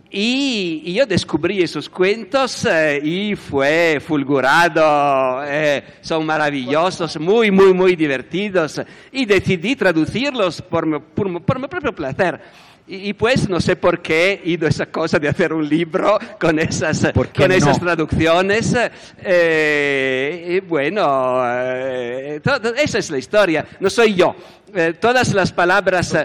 Y, y yo descubrí esos cuentos eh, y fue fulgurado, eh, son maravillosos, muy, muy, muy divertidos. Y decidí traducirlos por mi, por por mi propio placer. Y, y pues no sé por qué he ido a esa cosa de hacer un libro con esas, ¿Por qué con esas no? traducciones. eh, y bueno, eh, to- to- esa es la historia, no soy yo. Eh, todas las palabras,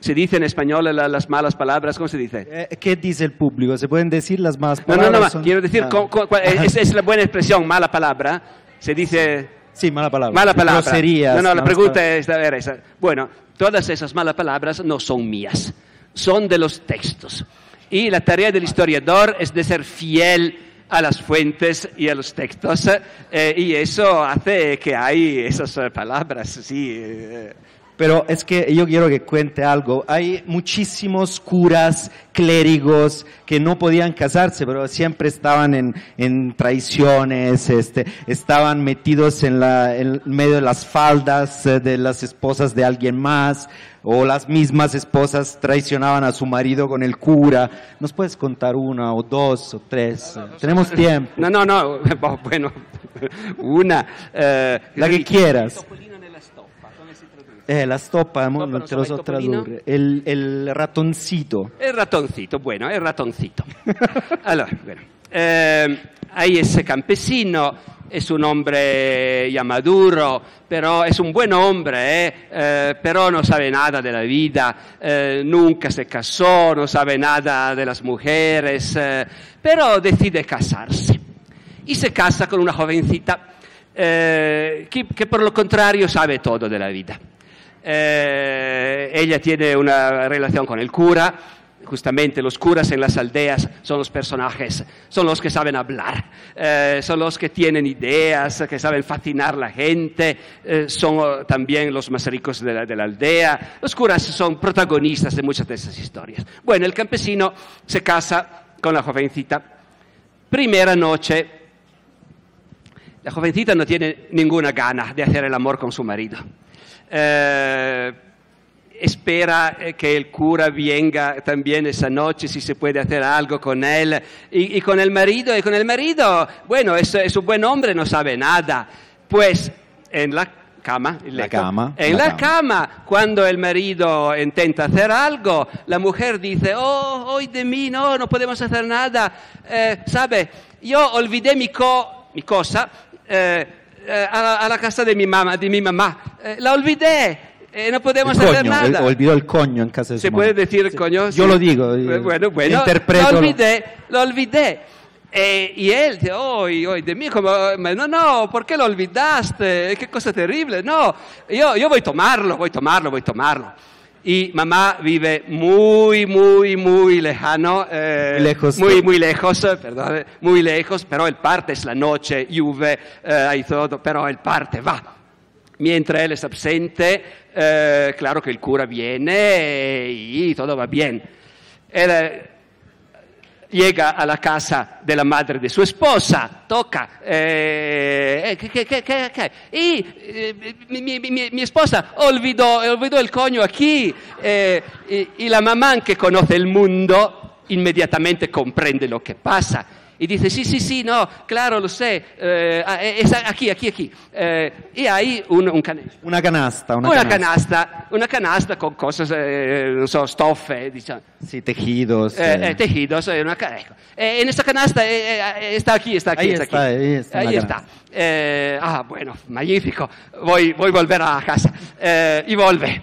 se dice en español la- las malas palabras, ¿cómo se dice? Eh, ¿Qué dice el público? ¿Se pueden decir las más No, no, palabras? no, Son- quiero decir, Ah. es, es la buena expresión, mala palabra. Se dice Sí, mala palabra. mala palabra. Groserías. No, no, la malas pregunta palabras. es, a ver, esa. Bueno, todas esas malas palabras no son mías, son de los textos. Y la tarea del historiador es de ser fiel a las fuentes y a los textos, eh, y eso hace que hay esas eh, palabras, sí. eh, Pero es que yo quiero que cuente algo. Hay muchísimos curas, clérigos que no podían casarse, pero siempre estaban en, en traiciones, este, estaban metidos en, la, en medio de las faldas eh, de las esposas de alguien más, o las mismas esposas traicionaban a su marido con el cura. ¿Nos puedes contar una o dos o tres? Tenemos tiempo. No, no, no, bueno, una. eh, La che quieras. Topolino nella stoppa, come si traduce? Eh, la stoppa, Stoppa, non te lo so, tradurre. El, el ratoncito. El ratoncito, bueno, el ratoncito. Allora, bueno, eh, hay ese campesino, es un hombre ya maduro, pero es un buen hombre, eh, eh, pero no sabe nada de la vida, eh, nunca se casó, no sabe nada de las mujeres, eh, pero decide casarse. Y se casa con una jovencita eh, que, que por lo contrario sabe todo de la vida. Eh, ella tiene una relación con el cura, justamente los curas en las aldeas son los personajes, son los que saben hablar, eh, son los que tienen ideas, que saben fascinar la gente, eh, son oh, también los más ricos de la, de la aldea. Los curas son protagonistas de muchas de esas historias. Bueno, el campesino se casa con la jovencita. Primera noche, la jovencita no tiene ninguna gana de hacer el amor con su marido. Eh, espera que el cura venga también esa noche, si se puede hacer algo con él. Y, y con el marido, y con el marido, bueno, es, es un buen hombre, no sabe nada. Pues en la cama, La en la la cama, cuando el marido intenta hacer algo, la mujer dice, oh, hoy de mí no, no podemos hacer nada. Eh, sabe, yo olvidé mi, co- mi cosa eh, eh, a, la, a la casa de mi mamá, de mi mamá. Eh, la olvidé, eh, no podemos El hacer coño, nada. el- olvidó el coño en casa de su ¿Se mamá. puede decir coño? Yo Sí. lo digo. Eh, Bueno, bueno, Interpreto. lo olvidé, lo olvidé. Eh, y él dice, hoy, hoy, de mí, como, "Ma no, no, ¿por qué lo olvidaste? Qué cosa terrible. No, yo, yo voy a tomarlo, voy a tomarlo, voy a tomarlo. Y mamá vive muy, muy, muy lejano. eh, Muy lejos. Muy, muy lejos, eh, perdón, muy lejos, pero él parte, es la noche, llueve, eh, hay todo, pero él parte, va. Mientras él es absente, eh, claro que el cura viene y todo va bien. Él llega a la casa de la madre de su esposa, toca, eh, ¿qué, qué, qué, y eh, mi- mi- mi esposa olvidó, olvidó el coño aquí, eh, y, y la mamá que conoce el mundo inmediatamente comprende lo que pasa. Y dice, sí, sí, sí, no, claro, lo sé, eh, ah, es aquí, aquí, aquí. Eh, y hay un, un cane- Una canasta. Una, una canasta. canasta, una canasta con cosas, eh, non so, stoffe, diciamo, Sí, tejidos. eh, eh. eh, tejidos, eh, una ecco. Eh, en esta canasta eh, eh, está aquí, está aquí, Ahí está, está, aquí. ahí está Ahí está. canasta. Eh, ah, bueno, magnífico. Voy, voy a volver a casa. Eh, y vuelve.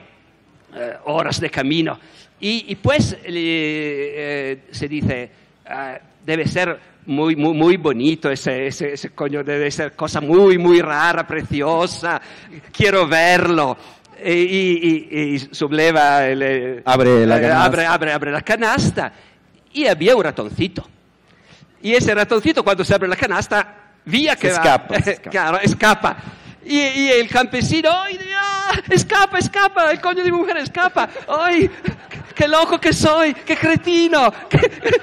Eh, horas de camino. Y, y pues eh, se dice, eh, debe ser muy, muy, muy bonito ese, ese, ese coño, debe ser cosa muy, muy rara, preciosa. Quiero verlo. Y, y- y subleva el, Abre la eh, canasta. abre, abre, abre la canasta. Y había un ratoncito. Y ese ratoncito cuando se abre la canasta, vía que va. escapa, se escapa. Claro, escapa. Y, y el campesino, ¡ay! ¡Escapa, escapa! El coño de mi mujer escapa. ¡Ay! Qué loco que soy, qué cretino, que,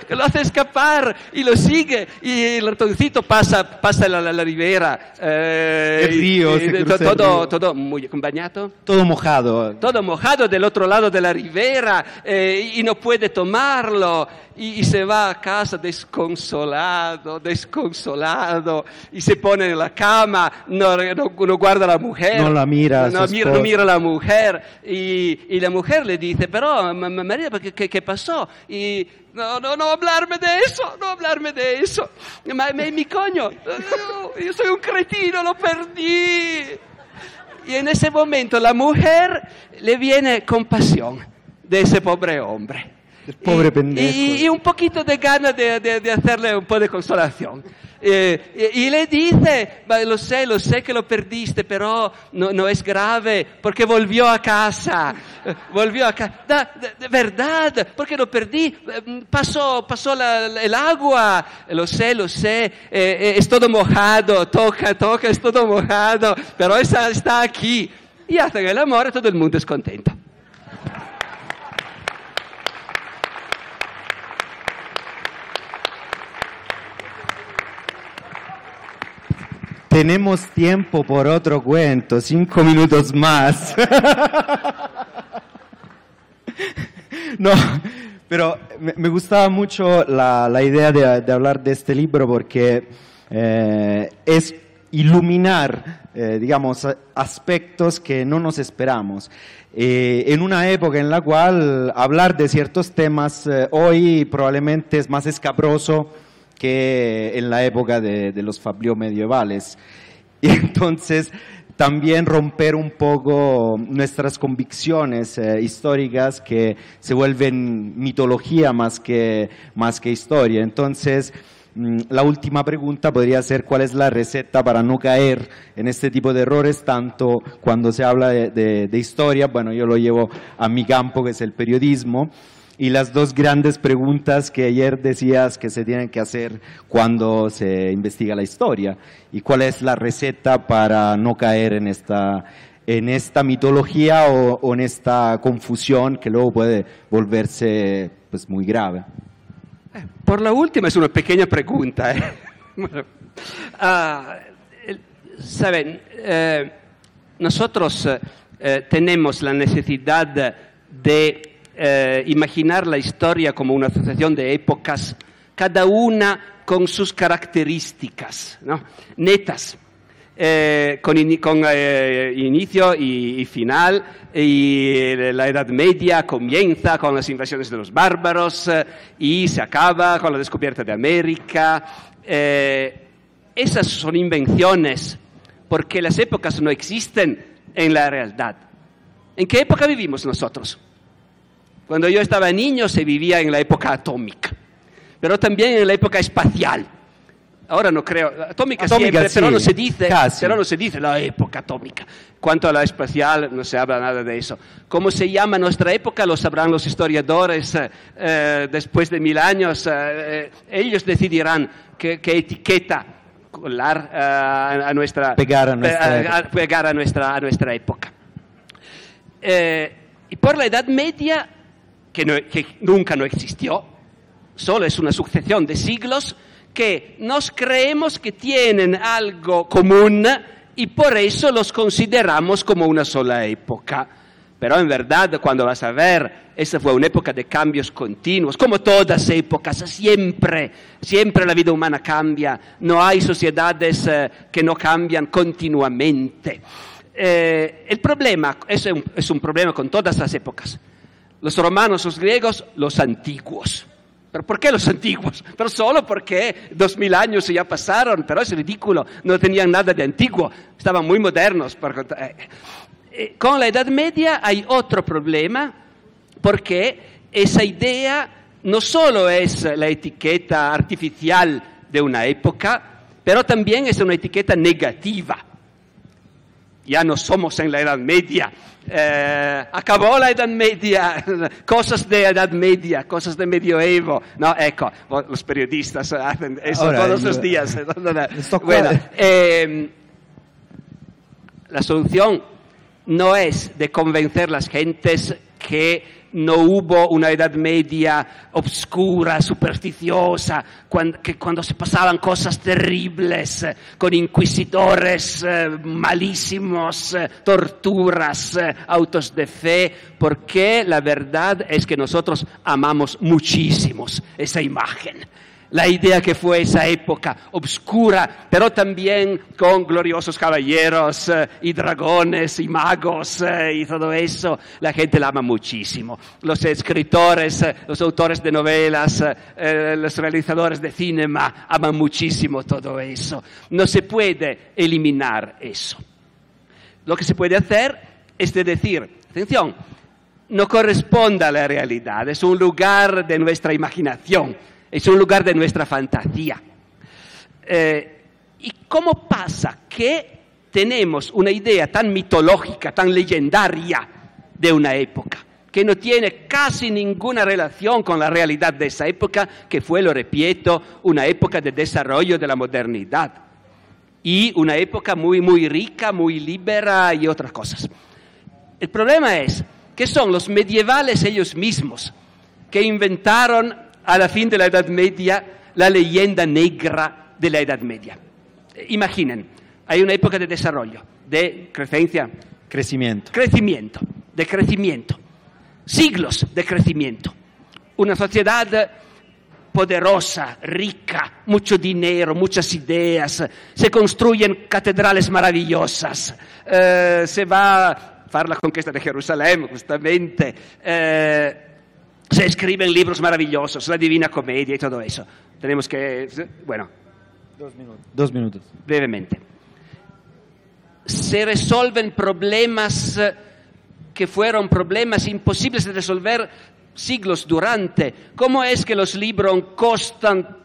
que lo hace escapar y lo sigue. Y el ratoncito pasa, pasa la, la, la ribera. eh, El río, y- y todo, todo muy acompañado Todo mojado. todo mojado del otro lado de la ribera eh, y no puede tomarlo y, y se va a casa desconsolado, desconsolado y se pone en la cama, no, no- no guarda a la mujer. No la mira No, mira, no mira a la mujer y, y la mujer le dice, pero ma- ma- María, ¿qué, qué, qué pasó? Y no, no, no hablarme de eso, no hablarme de eso. Ma, ma- mi coño, yo soy un cretino, lo perdí. Y en ese momento la mujer le viene compasión de ese pobre hombre. El pobre Y- pendejo. Y, y un poquito de ganas de, de- de hacerle un poco de consolación. Eh, y, y le dice, "Va, lo sé, lo sé que lo perdiste, pero no, no es grave, porque volvió a casa. Eh, Volvió a casa. de, de verdad, porque lo perdí. Eh, Pasó, pasó la- la- el agua. Lo sé, lo sé. Eh, eh, es todo mojado. Toca, toca, es todo mojado. Pero esa está aquí. Y hacen el amor y todo el mundo es contento. Tenemos tiempo por otro cuento, cinco minutos más. no, pero me, gustaba mucho la, la idea de, hablar de este libro porque eh, es iluminar, eh, digamos, aspectos que no nos esperamos. Eh, en una época en la cual hablar de ciertos temas hoy probablemente es más escabroso que en la época de, de los fablios medievales. Y entonces también romper un poco nuestras convicciones eh, históricas que se vuelven mitología más que, más que historia. Entonces, mm, la última pregunta podría ser cuál es la receta para no caer en este tipo de errores, tanto cuando se habla de, de- de historia, bueno, yo lo llevo a mi campo, que es el periodismo, y las dos grandes preguntas que ayer decías que se tienen que hacer cuando se investiga la historia. ¿Y cuál es la receta para no caer en esta, en esta mitología o, o en esta confusión que luego puede volverse pues, muy grave? Por la última es una pequeña pregunta. ¿eh? Ah, Saben, eh, nosotros eh, eh, tenemos la necesidad de eh, imaginar la historia como una asociación de épocas, cada una con sus características, ¿no? netas. eh, con, eh, inicio y, final, y la Edad Media comienza con las invasiones de los bárbaros y se acaba con la descubierta de América. Esas son invenciones porque las épocas no existen en la realidad. ¿En qué época vivimos nosotros? Cuando yo estaba niño se vivía en la época atómica, pero también en la época espacial. Ahora no creo, atómica, Atómica, siempre, pero sí, no se dice, casi. pero no se dice la época atómica. Cuanto a la espacial, no se habla nada de eso. ¿Cómo se llama nuestra época? Lo sabrán los historiadores eh, eh, después de mil años. eh, ellos decidirán qué, qué etiqueta colar eh, a, nuestra Pegar a nuestra pe- a- pegar a nuestra, a nuestra época. Y por la Edad Media, que, nunca no existió, solo es una sucesión de siglos que nos creemos que tienen algo común y por eso los consideramos como una sola época. Pero en verdad, cuando vas a ver, esa fue una época de cambios continuos, como todas épocas, siempre, siempre la vida humana cambia, no hay sociedades eh, que no cambian continuamente. Eh, el problema es un, es un problema con todas las épocas. Los romanos, los griegos, los antiguos. ¿Pero por qué los antiguos? Pero solo porque dos mil años ya pasaron, pero es ridículo, no tenían nada de antiguo, estaban muy modernos. eh, eh, Con la Edad Media hay otro problema, porque esa idea no solo es la etiqueta artificial de una época, pero también es una etiqueta negativa ya no somos en la Edad Media. Eh, acabó la Edad Media, cosas de Edad Media, cosas de medioevo. No, ecco, los periodistas hacen eso Ahora, todos los días. Esto bueno, eh, la solución no es de convencer las gentes que no hubo una Edad Media obscura, supersticiosa, cuan- que cuando se pasaban cosas terribles, eh, con inquisidores eh, malísimos, eh, torturas, autos de fe, porque la verdad es que nosotros amamos muchísimos esa imagen la idea que fue esa época obscura, pero también con gloriosos caballeros eh, y dragones y magos eh, y todo eso, la gente la ama muchísimo. Los escritores, eh, los autores de novelas, los realizadores de cinema aman muchísimo todo eso. No se puede eliminar eso. Lo que se puede hacer es de decir, atención, no corresponde a la realidad, es un lugar de nuestra imaginación, es un lugar de nuestra fantasía. Eh, ¿Y cómo pasa que tenemos una idea tan mitológica, tan legendaria de una época, que no tiene casi ninguna relación con la realidad de esa época, que fue, lo repito, una época de desarrollo de la modernidad? y una época muy, muy rica, muy libera y otras cosas. El problema es que son los medievales ellos mismos que inventaron a la fin de la Edad Media la leyenda negra de la Edad Media. Imaginen, hay una época de desarrollo, de crecencia, Crecimiento. crecimiento, de crecimiento, siglos de crecimiento. Una sociedad poderosa, rica, mucho dinero, muchas ideas, se construyen catedrales maravillosas, eh, se va a fare la conquista de Jerusalén, justamente, eh, se escriben libros maravillosos, la Divina Comedia y todo eso. Tenemos que, bueno, Dos minutos. brevemente. Se resolven problemas eh, que fueron problemas imposibles de resolver siglos durante. ¿Cómo es que los libros costan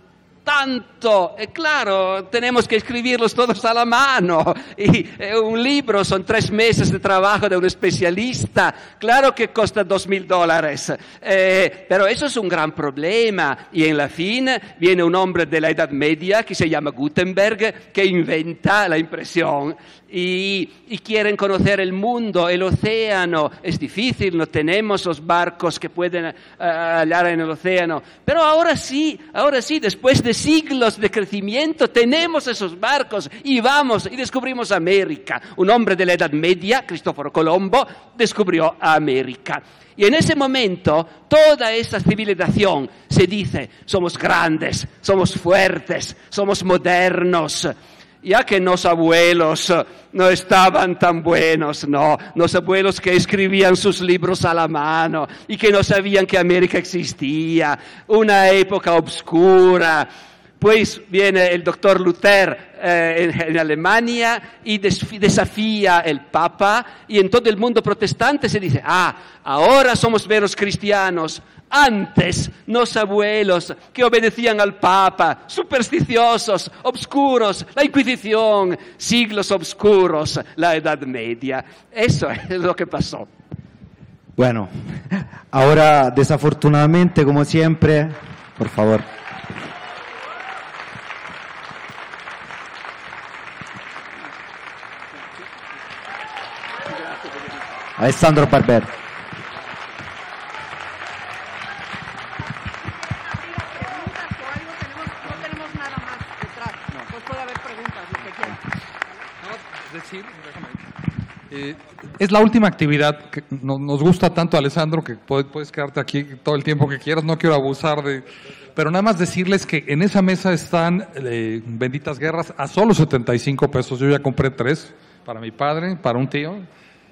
tanto? Eh, claro, tenemos que escribirlos todos a la mano. Eh, un libro son tres meses de trabajo de un especialista. Claro que costa dos mil dólares. Eh, pero eso es un gran problema. Y en la fin viene un hombre de la Edad Media que se llama Gutenberg que inventa la impresión. Y, quieren conocer el mundo, el océano. Es difícil, no tenemos los barcos que pueden eh, hallar en el océano. Pero ahora sí, ahora sí, después de siglos de crecimiento, tenemos esos barcos y vamos y descubrimos América. Un hombre de la Edad Media, Cristóforo Colombo, descubrió América. Y en ese momento, toda esa civilización se dice, somos grandes, somos fuertes, somos modernos. Ya que los abuelos no estaban tan buenos, no, los abuelos que escribían sus libros a la mano y que no sabían que América existía, una época obscura. Pues viene el doctor Luther eh, en, Alemania y desafía el Papa y en todo el mundo protestante se dice, ah, ahora somos veros cristianos. Antes, los abuelos que obedecían al Papa, supersticiosos, obscuros, la Inquisición, siglos obscuros, la Edad Media. Eso es lo que pasó. Bueno, ahora desafortunadamente, como siempre, por favor. Alessandro Barber. preguntas o algo, tenemos, no tenemos nada más detrás. Pues puede haber preguntas, lo que quieran. Decir, déjame. Eh, es la última actividad que no- nos gusta tanto, Alessandro, que puedes, puedes quedarte aquí todo el tiempo que quieras. No quiero abusar de. Pero nada más decirles que en esa mesa están eh, benditas guerras a solo 75 pesos. Yo ya compré tres para mi padre, para un tío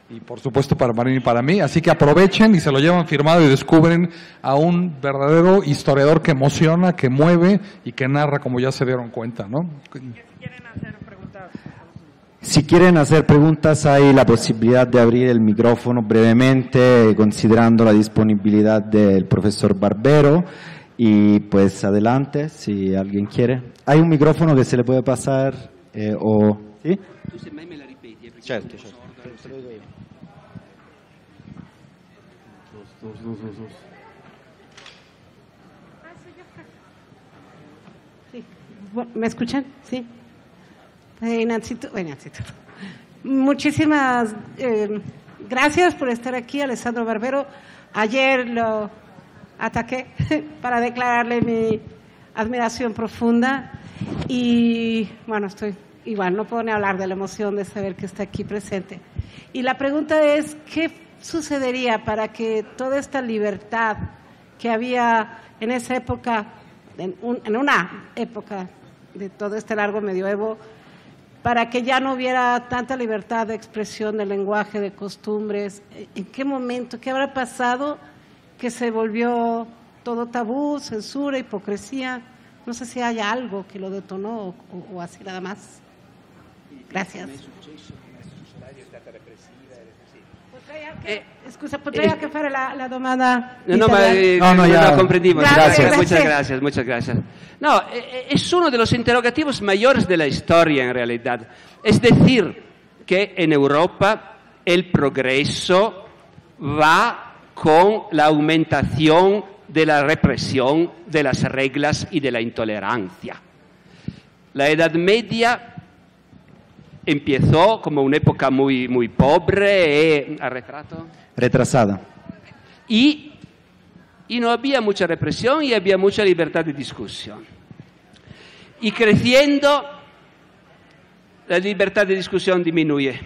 y por supuesto para Marín y para mí. Así que aprovechen y se lo llevan firmado y descubren a un verdadero historiador que emociona, que mueve y que narra, como ya se dieron cuenta, ¿no? Si quieren hacer preguntas, hay la posibilidad de abrir el micrófono brevemente, considerando la disponibilidad del profesor Barbero. Y pues adelante, si alguien quiere. Hay un micrófono que se le puede pasar eh, o... ¿Sí? Certo, certo. ¿Me escuchan? Sí. Eh. Muchísimas eh, gracias por estar aquí, Alessandro Barbero. ayer lo ataqué para declararle mi admiración profunda y bueno, estoy igual, no puedo ni hablar de la emoción de saber que está aquí presente. Y la pregunta es, ¿qué sucedería para que toda esta libertad que había en esa época, en, un- en una época de todo este largo medioevo, para que ya no hubiera tanta libertad de expresión, de lenguaje, de costumbres? ¿En qué momento, qué habrá pasado que se volvió todo tabú, censura, hipocresía? No sé si hay algo que lo detonó o, o así nada más. Gracias. Eh, Scusa, potrei anche fare la, la domanda? No, no, ma eh, No, no. Gracias. Muchas Gracias. gracias, muchas gracias. No, eh, eh, es uno de los interrogativos mayores de la historia en realidad. Es decir, que en Europa el progreso va con la aumentación de la represión de las reglas y de la intolerancia. La Edad Media empezó como una época muy, muy pobre y... ¿Ha retrato? Retrasada. y, y no había mucha represión y había mucha libertad de discusión. Y creciendo, la libertad de discusión disminuye.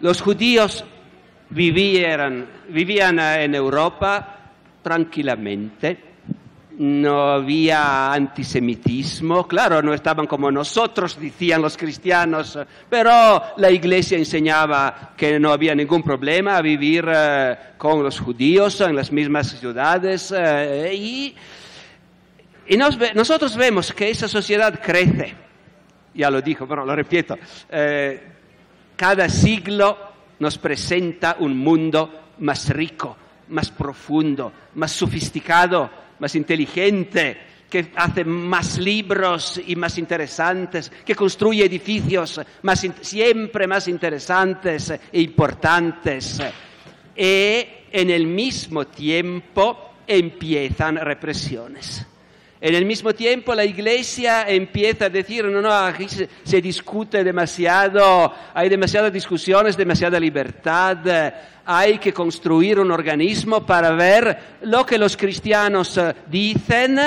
Los judíos vivían, vivían eh, en Europa tranquilamente, no había antisemitismo, claro, no estaban como nosotros, decían los cristianos, pero la iglesia enseñaba que no había ningún problema a vivir eh, con los judíos en las mismas ciudades eh, y, nos nosotros vemos que esa sociedad crece, ya lo dijo, pero lo repito, eh, cada siglo nos presenta un mundo más rico, más profundo, más sofisticado, más inteligente, que hace más libros y más interesantes, que construye edificios más siempre más interesantes e importantes. Y en el mismo tiempo empiezan represiones. En el mismo tiempo la Iglesia empieza a decir, no, no, aquí se, discute demasiado, hay demasiadas discusiones, demasiada libertad, hay que construir un organismo para ver lo que los cristianos eh, dicen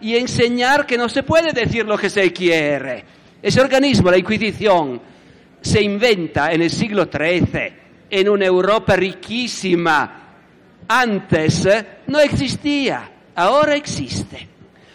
y enseñar que no se puede decir lo que se quiere. Ese organismo, la Inquisición, se inventa en el siglo XIII, en una Europa riquísima. Antes eh, no existía, ahora existe.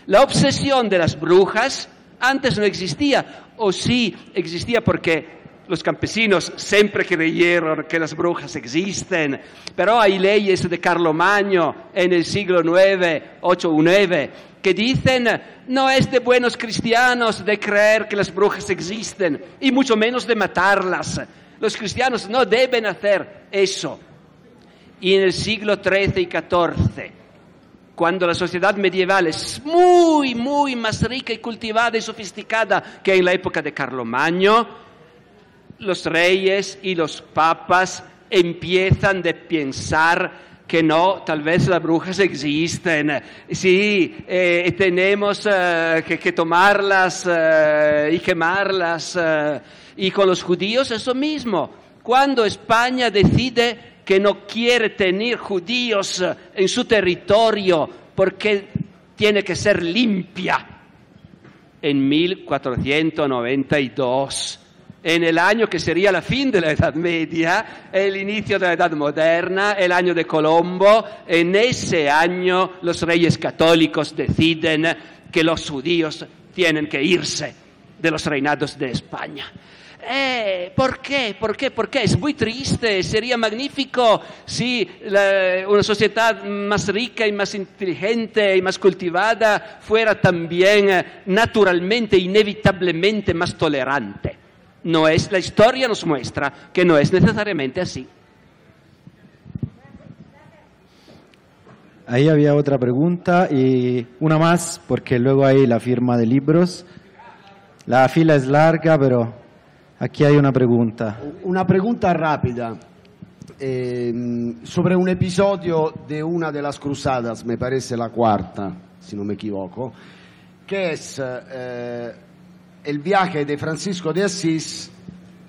La obsesión de las brujas antes no existía, o sí existía porque los campesinos siempre creyeron que las brujas existen, pero hay leyes de Carlomagno en el siglo IX, 8 o 9, que dicen no es de buenos cristianos de creer que las brujas existen, y mucho menos de matarlas. Los cristianos no deben hacer eso. Y en el siglo XIII y XIV, cuando la sociedad medieval es muy, muy más rica y cultivada y sofisticada que en la época de Carlomagno, los reyes y los papas empiezan de pensar que no, tal vez las brujas existen, sí, eh, tenemos eh, que, tomarlas eh, y quemarlas. y con los judíos eso mismo. Cuando España decide que no quiere tener judíos en su territorio porque tiene que ser limpia, en 1492, en el año que sería la fin de la Edad Media, el inicio de la Edad Moderna, el año de Colombo, en ese año los reyes católicos deciden que los judíos tienen que irse de los reinados de España. Eh, ¿Por qué? ¿Por qué? ¿Por qué? Es muy triste, sería magnífico si una sociedad más rica y más inteligente y más cultivada fuera también eh, naturalmente, inevitablemente más tolerante. No es, la historia nos muestra que no es necesariamente así. Ahí había otra pregunta y una más, porque luego hay la firma de libros. La fila es larga, pero aquí hay una pregunta. Una pregunta rápida ehm, sobre un episodio de una de las cruzadas, me parece la cuarta, si no me equivoco, que es eh, el viaje de Francisco de Asís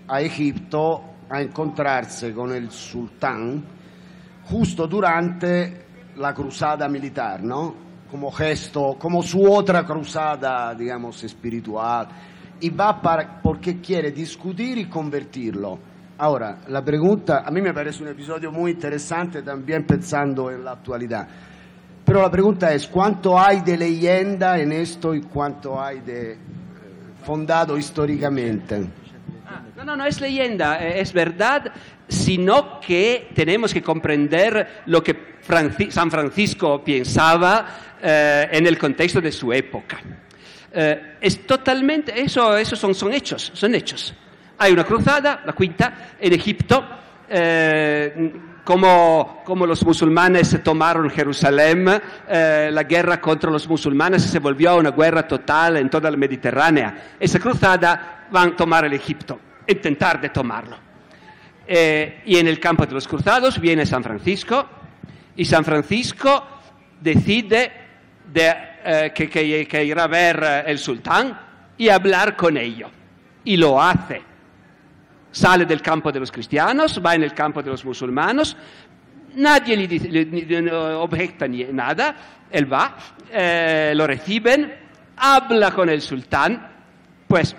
a Egipto a encontrarse con el sultán justo durante la cruzada militar, ¿no? Como gesto, como su otra cruzada, digamos, espiritual. Y va para, porque quiere discutir y convertirlo. Ahora, la pregunta, a mí me parece un episodio muy interesante también pensando en la actualidad. Pero la pregunta es, ¿cuánto hay de leyenda en esto y cuánto hay de fondado históricamente? No, no, no es leyenda, eh, es verdad, sino que tenemos que comprender lo que Franci- San Francisco pensaba eh, en el contexto de su época. Eh, es totalmente, eso, eso son, hechos, son hechos. Hay una cruzada, la quinta, en Egipto, como, como los musulmanes tomaron Jerusalén, eh, la guerra contra los musulmanes se volvió una guerra total en toda la Mediterránea. Esa cruzada van a tomar el Egipto, intentar de tomarlo. Eh, y en el campo de los cruzados viene San Francisco y San Francisco decide de, eh, que, que- irá a ver el sultán y hablar con ellos. Y lo hace. Sale del campo de los cristianos, va en el campo de los musulmanos, nadie le, dice- le- ni- nada, él va, eh, lo reciben, habla con el sultán, pues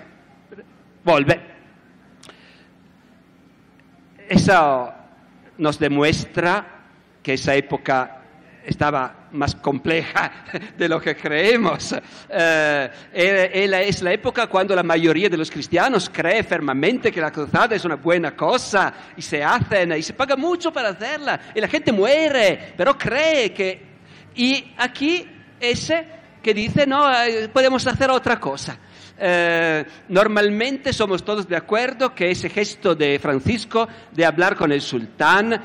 vuelve. Eso nos demuestra que esa época estaba más compleja de lo que creemos. Eh, es la época cuando la mayoría de los cristianos cree fermamente que la cruzada es una buena cosa y se hacen y se paga mucho para hacerla y la gente muere, pero cree que... Y aquí ese que dice, no, eh, podemos hacer otra cosa. Eh, normalmente somos todos de acuerdo que ese gesto de Francisco de hablar con el sultán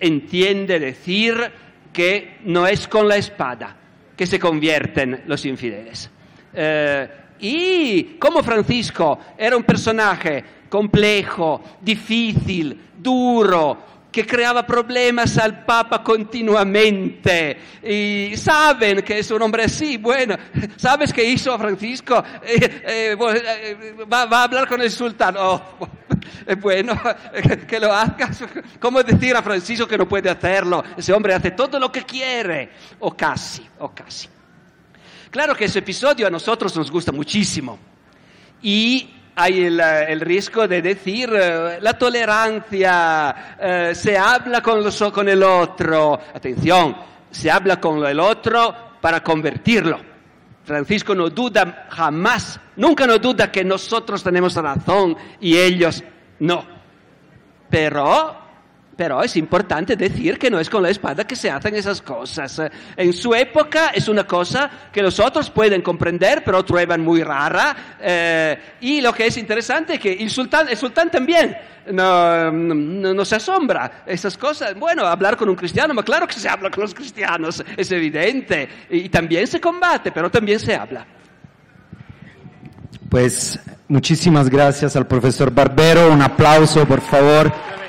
entiende decir que no es con la espada que se convierten los infideles. Eh, y como Francisco era un personaje complejo, difícil, duro, que creaba problemas al Papa continuamente. Y saben que es un hombre así, bueno, ¿sabes qué hizo Francisco? Eh, eh, eh, va, a hablar con el sultán. Oh, bueno, que lo hagas. ¿Cómo decir a Francisco que no puede hacerlo? Ese hombre hace todo lo que quiere, o casi, o casi. Claro que ese episodio a nosotros nos gusta muchísimo. Y hay el, eh, el riesgo de decir eh, la tolerancia, eh, se habla con, los- con el otro. Atención, se habla con el otro para convertirlo. Francisco no duda jamás, nunca no duda que nosotros tenemos razón y ellos no. Pero, pero es importante decir que no es con la espada que se hacen esas cosas. En su época es una cosa que los otros pueden comprender, pero prueban muy rara. Eh, y lo que es interesante es que el sultán también no, no- no se asombra esas cosas. Bueno, hablar con un cristiano, pero claro que se habla con los cristianos, es evidente. Y también se combate, pero también se habla. Pues muchísimas gracias al profesor Barbero, un aplauso por favor,